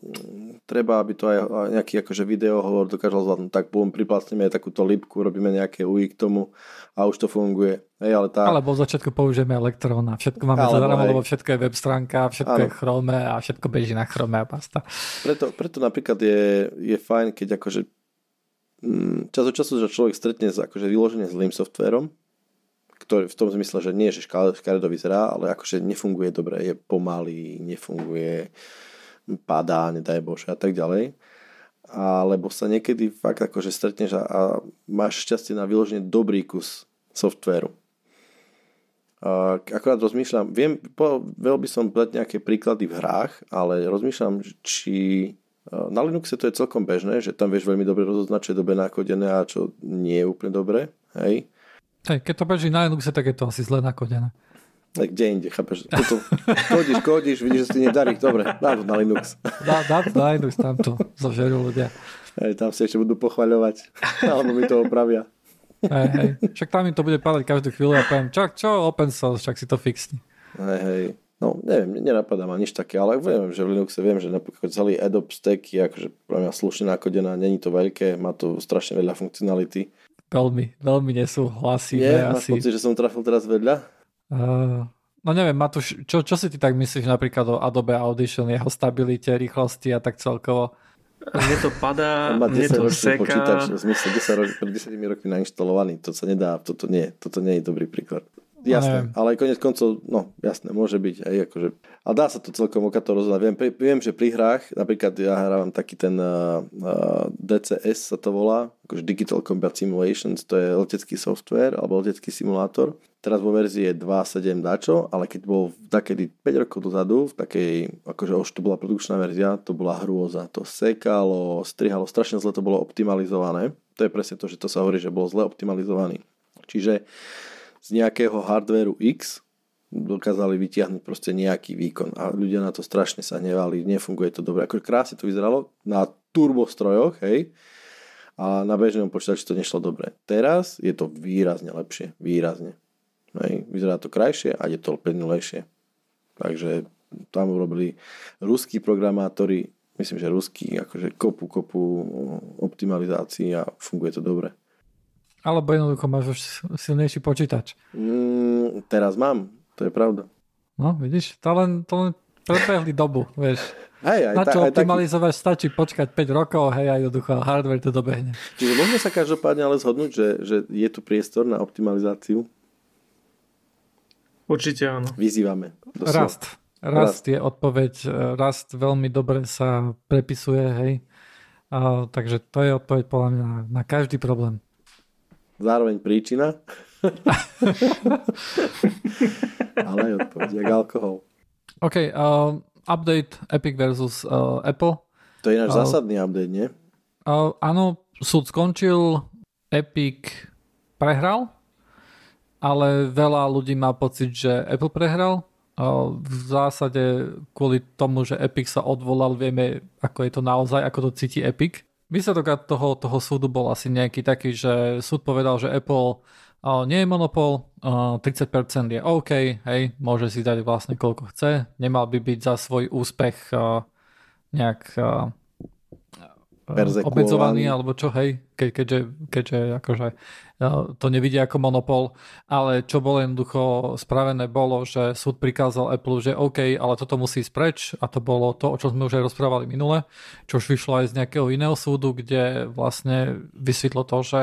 treba, aby to aj nejaký akože video hovor dokázal zvládnuť, tak bum, priplasneme aj takúto lipku, robíme nejaké UI k tomu a už to funguje. Hej, ale tá... Alebo v začiatku použijeme elektróna, všetko máme zadarmo, lebo všetko je web stránka, všetko ano. je Chrome a všetko beží na Chrome a basta. Preto, preto napríklad je, je fajn, keď akože mm, čas od času, že človek stretne s akože vyloženie zlým softverom, ktorý v tom zmysle, že nie, že škaredo vyzerá, ale akože nefunguje dobre, je pomalý, nefunguje, padá, nedaj Bože a tak ďalej. Alebo sa niekedy fakt akože stretneš a, a máš šťastie na vyloženie dobrý kus softvéru. Akorát rozmýšľam, viem, po, veľ by som dať nejaké príklady v hrách, ale rozmýšľam, či na Linuxe to je celkom bežné, že tam vieš veľmi dobre rozoznať, čo je dobre nakodené a čo nie je úplne dobre. Hej. Hej, keď to beží na Linuxe, tak je to asi zle nakodené. Kde inde, chápeš? Toto, kodíš, kodíš, vidíš, že si nedarí, dobre, dá to na Linux. Dá, dá to na Linux, tam to zožerú ľudia. Hej, tam si ešte budú pochvaľovať, alebo mi to opravia. Hej, hej. Však tam im to bude padať každú chvíľu a poviem, čo, čo open source, však si to fixni. Hej, hej. No, neviem, nenapadá ma nič také, ale viem, že v Linuxe viem, že napríklad celý Adobe stack je akože pre mňa slušne nakodená, není to veľké, má to strašne veľa funkcionality. Veľmi, veľmi nesúhlasíme. Nie, máš asi. pocit, že som trafil teraz vedľa? Uh, no neviem, Matúš, čo, čo si ty tak myslíš napríklad o Adobe Audition, jeho stabilite, rýchlosti a tak celkovo? Mne to padá, mne to seka. Počítač, v zmysle 10 roky, pred 10 rokmi nainštalovaný, to sa nedá, toto nie, toto nie je dobrý príklad. Jasné, ale aj konec koncov, no jasné, môže byť aj akože, ale dá sa to celkom okato rozhodnať. Viem, viem, že pri hrách, napríklad ja hrávam taký ten uh, uh, DCS sa to volá, akože Digital Combat Simulations, to je letecký software alebo letecký simulátor. Teraz vo verzii je 2.7 dačo, ale keď bol takedy 5 rokov dozadu, v takej, akože už to bola produkčná verzia, to bola hrôza. To sekalo, strihalo, strašne zle to bolo optimalizované. To je presne to, že to sa hovorí, že bolo zle optimalizovaný. Čiže z nejakého hardwareu X dokázali vytiahnuť proste nejaký výkon a ľudia na to strašne sa hnevali, nefunguje to dobre. Ako krásne to vyzeralo na turbo strojoch, hej, a na bežnom počítači to nešlo dobre. Teraz je to výrazne lepšie, výrazne. Hej, vyzerá to krajšie a je to plynulejšie. Takže tam urobili ruskí programátori, myslím, že ruskí, akože kopu, kopu optimalizácií a funguje to dobre. Alebo jednoducho máš už silnejší počítač. Mm, teraz mám, to je pravda. No, vidíš, to len, to len prebehli dobu, vieš. Hej, aj Na čo ta, optimalizovať, taký... stačí počkať 5 rokov, hej, aj jednoducho hardware to dobehne. Čiže môžeme sa každopádne ale zhodnúť, že, že je tu priestor na optimalizáciu? Určite áno. Vyzývame. Rast. Rast. Rast je odpoveď. Rast veľmi dobre sa prepisuje, hej. A, takže to je odpoveď podľa mňa na, na každý problém zároveň príčina. Ale aj odpoveď, jak alkohol. OK, uh, update Epic versus uh, Apple. To je náš uh, zásadný update, nie? Uh, áno, súd skončil, Epic prehral, ale veľa ľudí má pocit, že Apple prehral. V zásade kvôli tomu, že Epic sa odvolal, vieme, ako je to naozaj, ako to cíti Epic. Výsledok toho, toho súdu bol asi nejaký taký, že súd povedal, že Apple nie je monopol, uh, 30% je OK, hej, môže si dať vlastne koľko chce, nemal by byť za svoj úspech nejak uh, obmedzovaný alebo čo, hej, ke, keďže, keďže akože to nevidia ako monopol, ale čo bolo jednoducho spravené bolo, že súd prikázal Apple, že OK, ale toto musí ísť preč a to bolo to, o čom sme už aj rozprávali minule, čo už vyšlo aj z nejakého iného súdu, kde vlastne vysvetlo to, že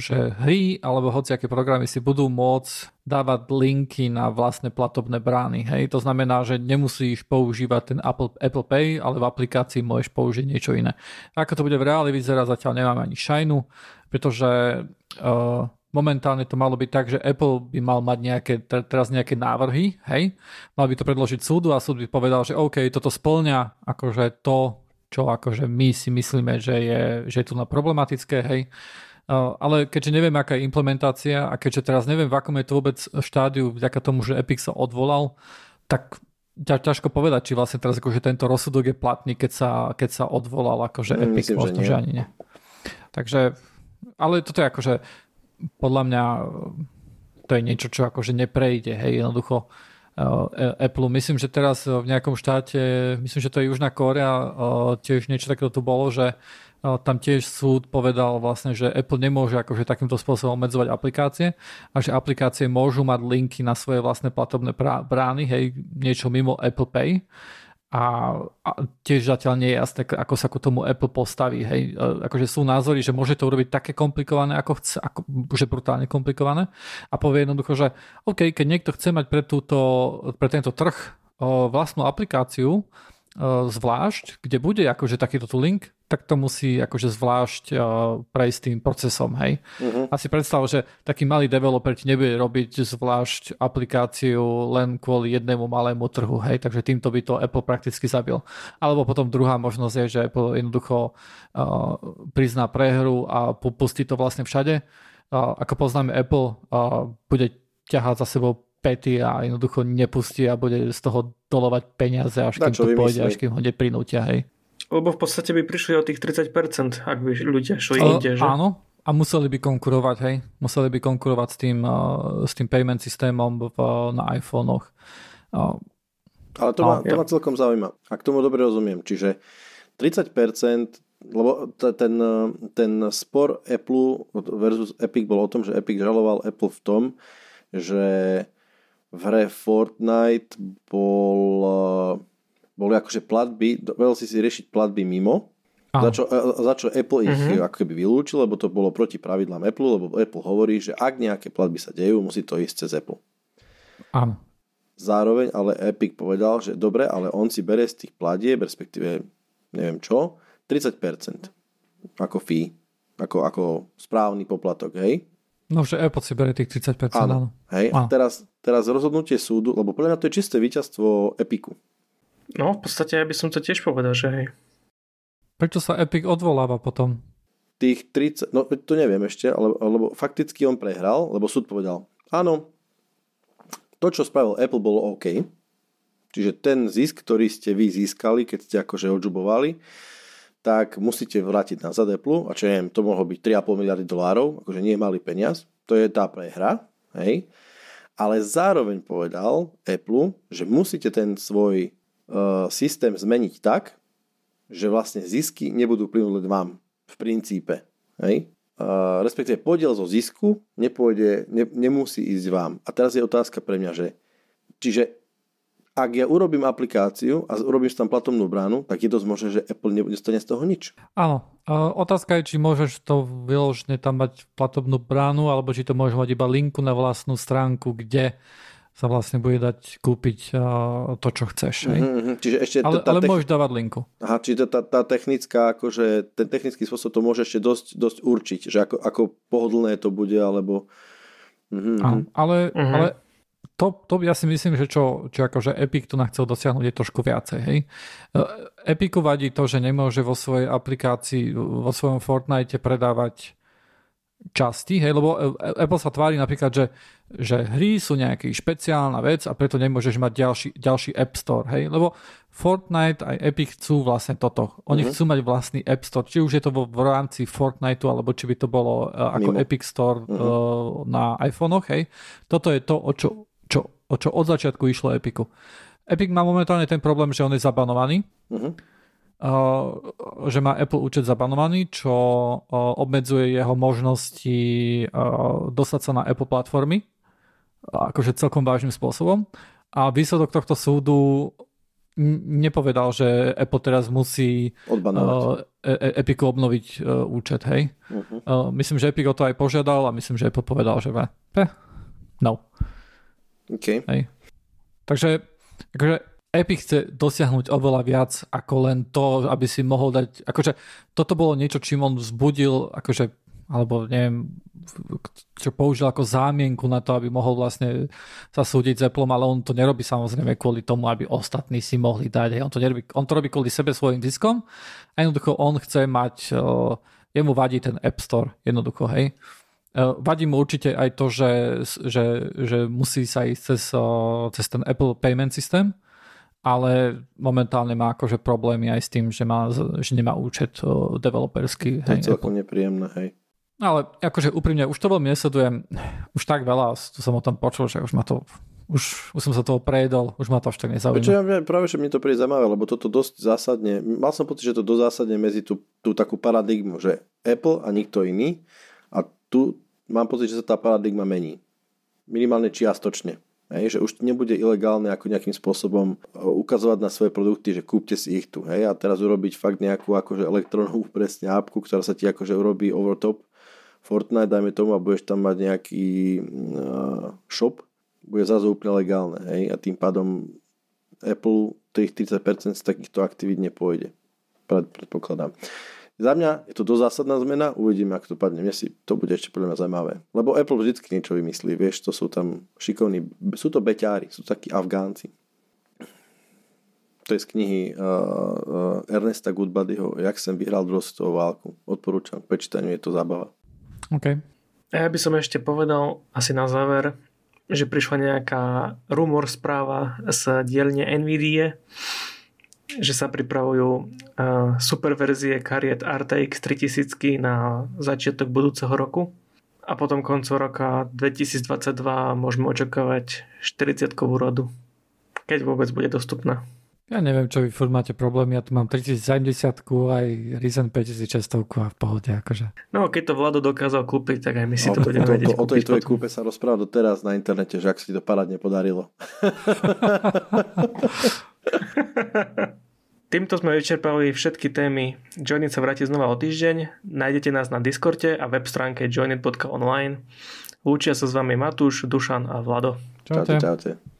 že hry alebo hociaké programy si budú môcť dávať linky na vlastné platobné brány. Hej? To znamená, že nemusíš používať ten Apple, Apple Pay, ale v aplikácii môžeš použiť niečo iné. Ako to bude v reáli vyzerať, zatiaľ nemáme ani šajnu, pretože uh, momentálne to malo byť tak, že Apple by mal mať nejaké, teraz nejaké návrhy, hej, mal by to predložiť súdu a súd by povedal, že OK, toto splňa akože to, čo akože my si myslíme, že je, že je tu na problematické, hej, ale keďže neviem, aká je implementácia a keďže teraz neviem, v akom je to vôbec štádiu vďaka tomu, že Epic sa odvolal, tak ťažko povedať, či vlastne teraz akože tento rozsudok je platný, keď sa, keď sa odvolal akože mm, Epic, Myslím, možno, že, že ani nie. Takže, ale toto je akože podľa mňa to je niečo, čo akože neprejde, hej, jednoducho Apple. Myslím, že teraz v nejakom štáte, myslím, že to je Južná Kórea, tiež niečo takéto tu bolo, že tam tiež súd povedal vlastne, že Apple nemôže akože takýmto spôsobom obmedzovať aplikácie a že aplikácie môžu mať linky na svoje vlastné platobné brány, hej, niečo mimo Apple Pay a, a tiež zatiaľ nie je jasné, ako sa ku tomu Apple postaví. Hej. Akože sú názory, že môže to urobiť také komplikované, ako chce, ako, že brutálne komplikované a povie jednoducho, že OK, keď niekto chce mať pre, túto, pre tento trh o, vlastnú aplikáciu, zvlášť, kde bude akože takýto link, tak to musí akože zvlášť prejsť tým procesom, hej. Uh-huh. Asi predstav, že taký malý developer ti nebude robiť zvlášť aplikáciu len kvôli jednému malému trhu, hej, takže týmto by to Apple prakticky zabil. Alebo potom druhá možnosť je, že Apple jednoducho uh, prizná prehru a pustí to vlastne všade. Uh, ako poznáme Apple, uh, bude ťahať za sebou pety a jednoducho nepustí a bude z toho dolovať peniaze, až kým to pôjde, až kým ho neprinútia, hej. Lebo v podstate by prišli o tých 30%, ak by ľudia šli inde, že? Áno, a museli by konkurovať, hej. Museli by konkurovať s tým, uh, s tým payment systémom v, na iPhonech. Uh, Ale to, ma, to ma celkom zaujíma. Ak tomu dobre rozumiem. Čiže 30%, lebo ten, ten spor Apple versus Epic bol o tom, že Epic žaloval Apple v tom, že v hre Fortnite bol, eh, boli akože platby, vedel si si riešiť platby mimo, za čo, eh, za čo Apple ich uh-huh. ako keby vylúčil, lebo to bolo proti pravidlám Apple, lebo Apple hovorí, že ak nejaké platby sa dejú, musí to ísť cez Apple. Áno. Zároveň ale Epic povedal, že dobre, ale on si bere z tých platieb, respektíve neviem čo, 30% ako fee, ako, ako správny poplatok, hej? No, že Apple si berie tých 30%. Áno. áno. Hej, áno. a teraz, teraz rozhodnutie súdu, lebo podľa mňa to je čisté víťazstvo Epiku. No, v podstate ja by som to tiež povedal, že hej. Prečo sa Epic odvoláva potom? Tých 30, no to neviem ešte, ale, lebo fakticky on prehral, lebo súd povedal, áno, to, čo spravil Apple, bolo OK. Čiže ten zisk, ktorý ste vy získali, keď ste akože odžubovali, tak musíte vrátiť na Apple a čo neviem, to mohlo byť 3,5 miliardy dolárov, akože nie malý peniaz, to je tá prehra, hej. Ale zároveň povedal Apple, že musíte ten svoj uh, systém zmeniť tak, že vlastne zisky nebudú plynúť vám v princípe, hej. Uh, respektíve podiel zo zisku nepôjde, ne, nemusí ísť vám. A teraz je otázka pre mňa, že čiže ak ja urobím aplikáciu a urobím tam platobnú bránu, tak je dosť možné, že Apple nedostane z toho nič. Áno. Otázka je, či môžeš to vyložne tam mať platobnú bránu, alebo či to môžeš mať iba linku na vlastnú stránku, kde sa vlastne bude dať kúpiť to, čo chceš. Mm-hmm, čiže ešte ale tá, ale môžeš dávať linku. Aha, čiže tá, tá technická, akože ten technický spôsob to môže ešte dosť, dosť určiť, že ako, ako pohodlné to bude, alebo... Mm-hmm. Áno, ale, mm-hmm. ale to, to ja si myslím, že čo, čo akože Epic tu chcel dosiahnuť je trošku viacej. Hej? E, Epicu vadí to, že nemôže vo svojej aplikácii, vo svojom Fortnite predávať časti, hej, lebo e, Apple sa tvári napríklad, že, že hry sú nejaký špeciálna vec a preto nemôžeš mať ďalší, ďalší App Store, hej, lebo Fortnite aj Epic chcú vlastne toto. Oni mm-hmm. chcú mať vlastný App Store, či už je to vo, v rámci Fortniteu, alebo či by to bolo uh, ako Mimo. Epic Store mm-hmm. uh, na iPhonech, hej. Toto je to, o čo, čo, čo od začiatku išlo Epiku. Epic má momentálne ten problém, že on je zabanovaný. Mm-hmm že má Apple účet zabanovaný, čo obmedzuje jeho možnosti dostať sa na Apple platformy, akože celkom vážnym spôsobom. A výsledok tohto súdu nepovedal, že Apple teraz musí uh, Epiku obnoviť uh, účet, hej. Uh-huh. Uh, myslím, že Epic o to aj požiadal a myslím, že Apple povedal, že eh, no. Okay. Hej. Takže akože Epic chce dosiahnuť oveľa viac ako len to, aby si mohol dať, akože toto bolo niečo, čím on vzbudil, akože, alebo neviem, čo použil ako zámienku na to, aby mohol vlastne sa súdiť s Apple, ale on to nerobí samozrejme kvôli tomu, aby ostatní si mohli dať. On, to nerobí, on to robí kvôli sebe svojim diskom a jednoducho on chce mať, uh, jemu vadí ten App Store, jednoducho, hej. Uh, vadí mu určite aj to, že, že, že musí sa ísť cez, cez ten Apple Payment System, ale momentálne má akože problémy aj s tým, že, má, že nemá účet developerský. To je celkom nepríjemné, hej. Ale akože úprimne, už to veľmi nesledujem, už tak veľa, tu som o tom počul, že už ma to už, už som sa toho prejedol, už ma to až tak nezaujíma. Čo ja práve, že mi to príde zaujímavé, lebo toto dosť zásadne, mal som pocit, že to dosť zásadne medzi tú, tú takú paradigmu, že Apple a nikto iný a tu mám pocit, že sa tá paradigma mení. Minimálne čiastočne. Hej, že už nebude ilegálne ako nejakým spôsobom e, ukazovať na svoje produkty, že kúpte si ich tu. Hej, a teraz urobiť fakt nejakú akože elektronovú presne apku, ktorá sa ti akože urobí over top Fortnite, dajme tomu, a budeš tam mať nejaký uh, shop, bude zase úplne legálne. Hej, a tým pádom Apple tých 30% z takýchto aktivít nepôjde. Predpokladám. Za mňa je to dosť zásadná zmena, uvidíme, ako to padne. Mne si to bude ešte podľa mňa zaujímavé. Lebo Apple vždycky niečo vymyslí, vieš, to sú tam šikovní, sú to beťári, sú takí Afgánci. To je z knihy uh, uh, Ernesta Goodbodyho, Jak som vyhral druhú svetovú válku. Odporúčam, prečítaniu je to zábava. OK. Ja by som ešte povedal asi na záver, že prišla nejaká rumor správa z dielne NVIDIA, že sa pripravujú uh, super verzie kariet RTX 3000 na začiatok budúceho roku a potom koncom roka 2022 môžeme očakávať 40 rodu, keď vôbec bude dostupná. Ja neviem, čo vy furt máte problém, ja tu mám 3070 aj Ryzen 5600 a v pohode akože. No keď to Vlado dokázal kúpiť, tak aj my si no, to budeme to, vedieť to, O tej tvojej kúpe sa rozpráva doteraz na internete, že ak si to parádne podarilo. Týmto sme vyčerpali všetky témy. Joinit sa vráti znova o týždeň. Nájdete nás na Discorde a web stránke joinit.online. Lúčia sa s vami Matúš, Dušan a Vlado. Čaute. Čaute, čaute.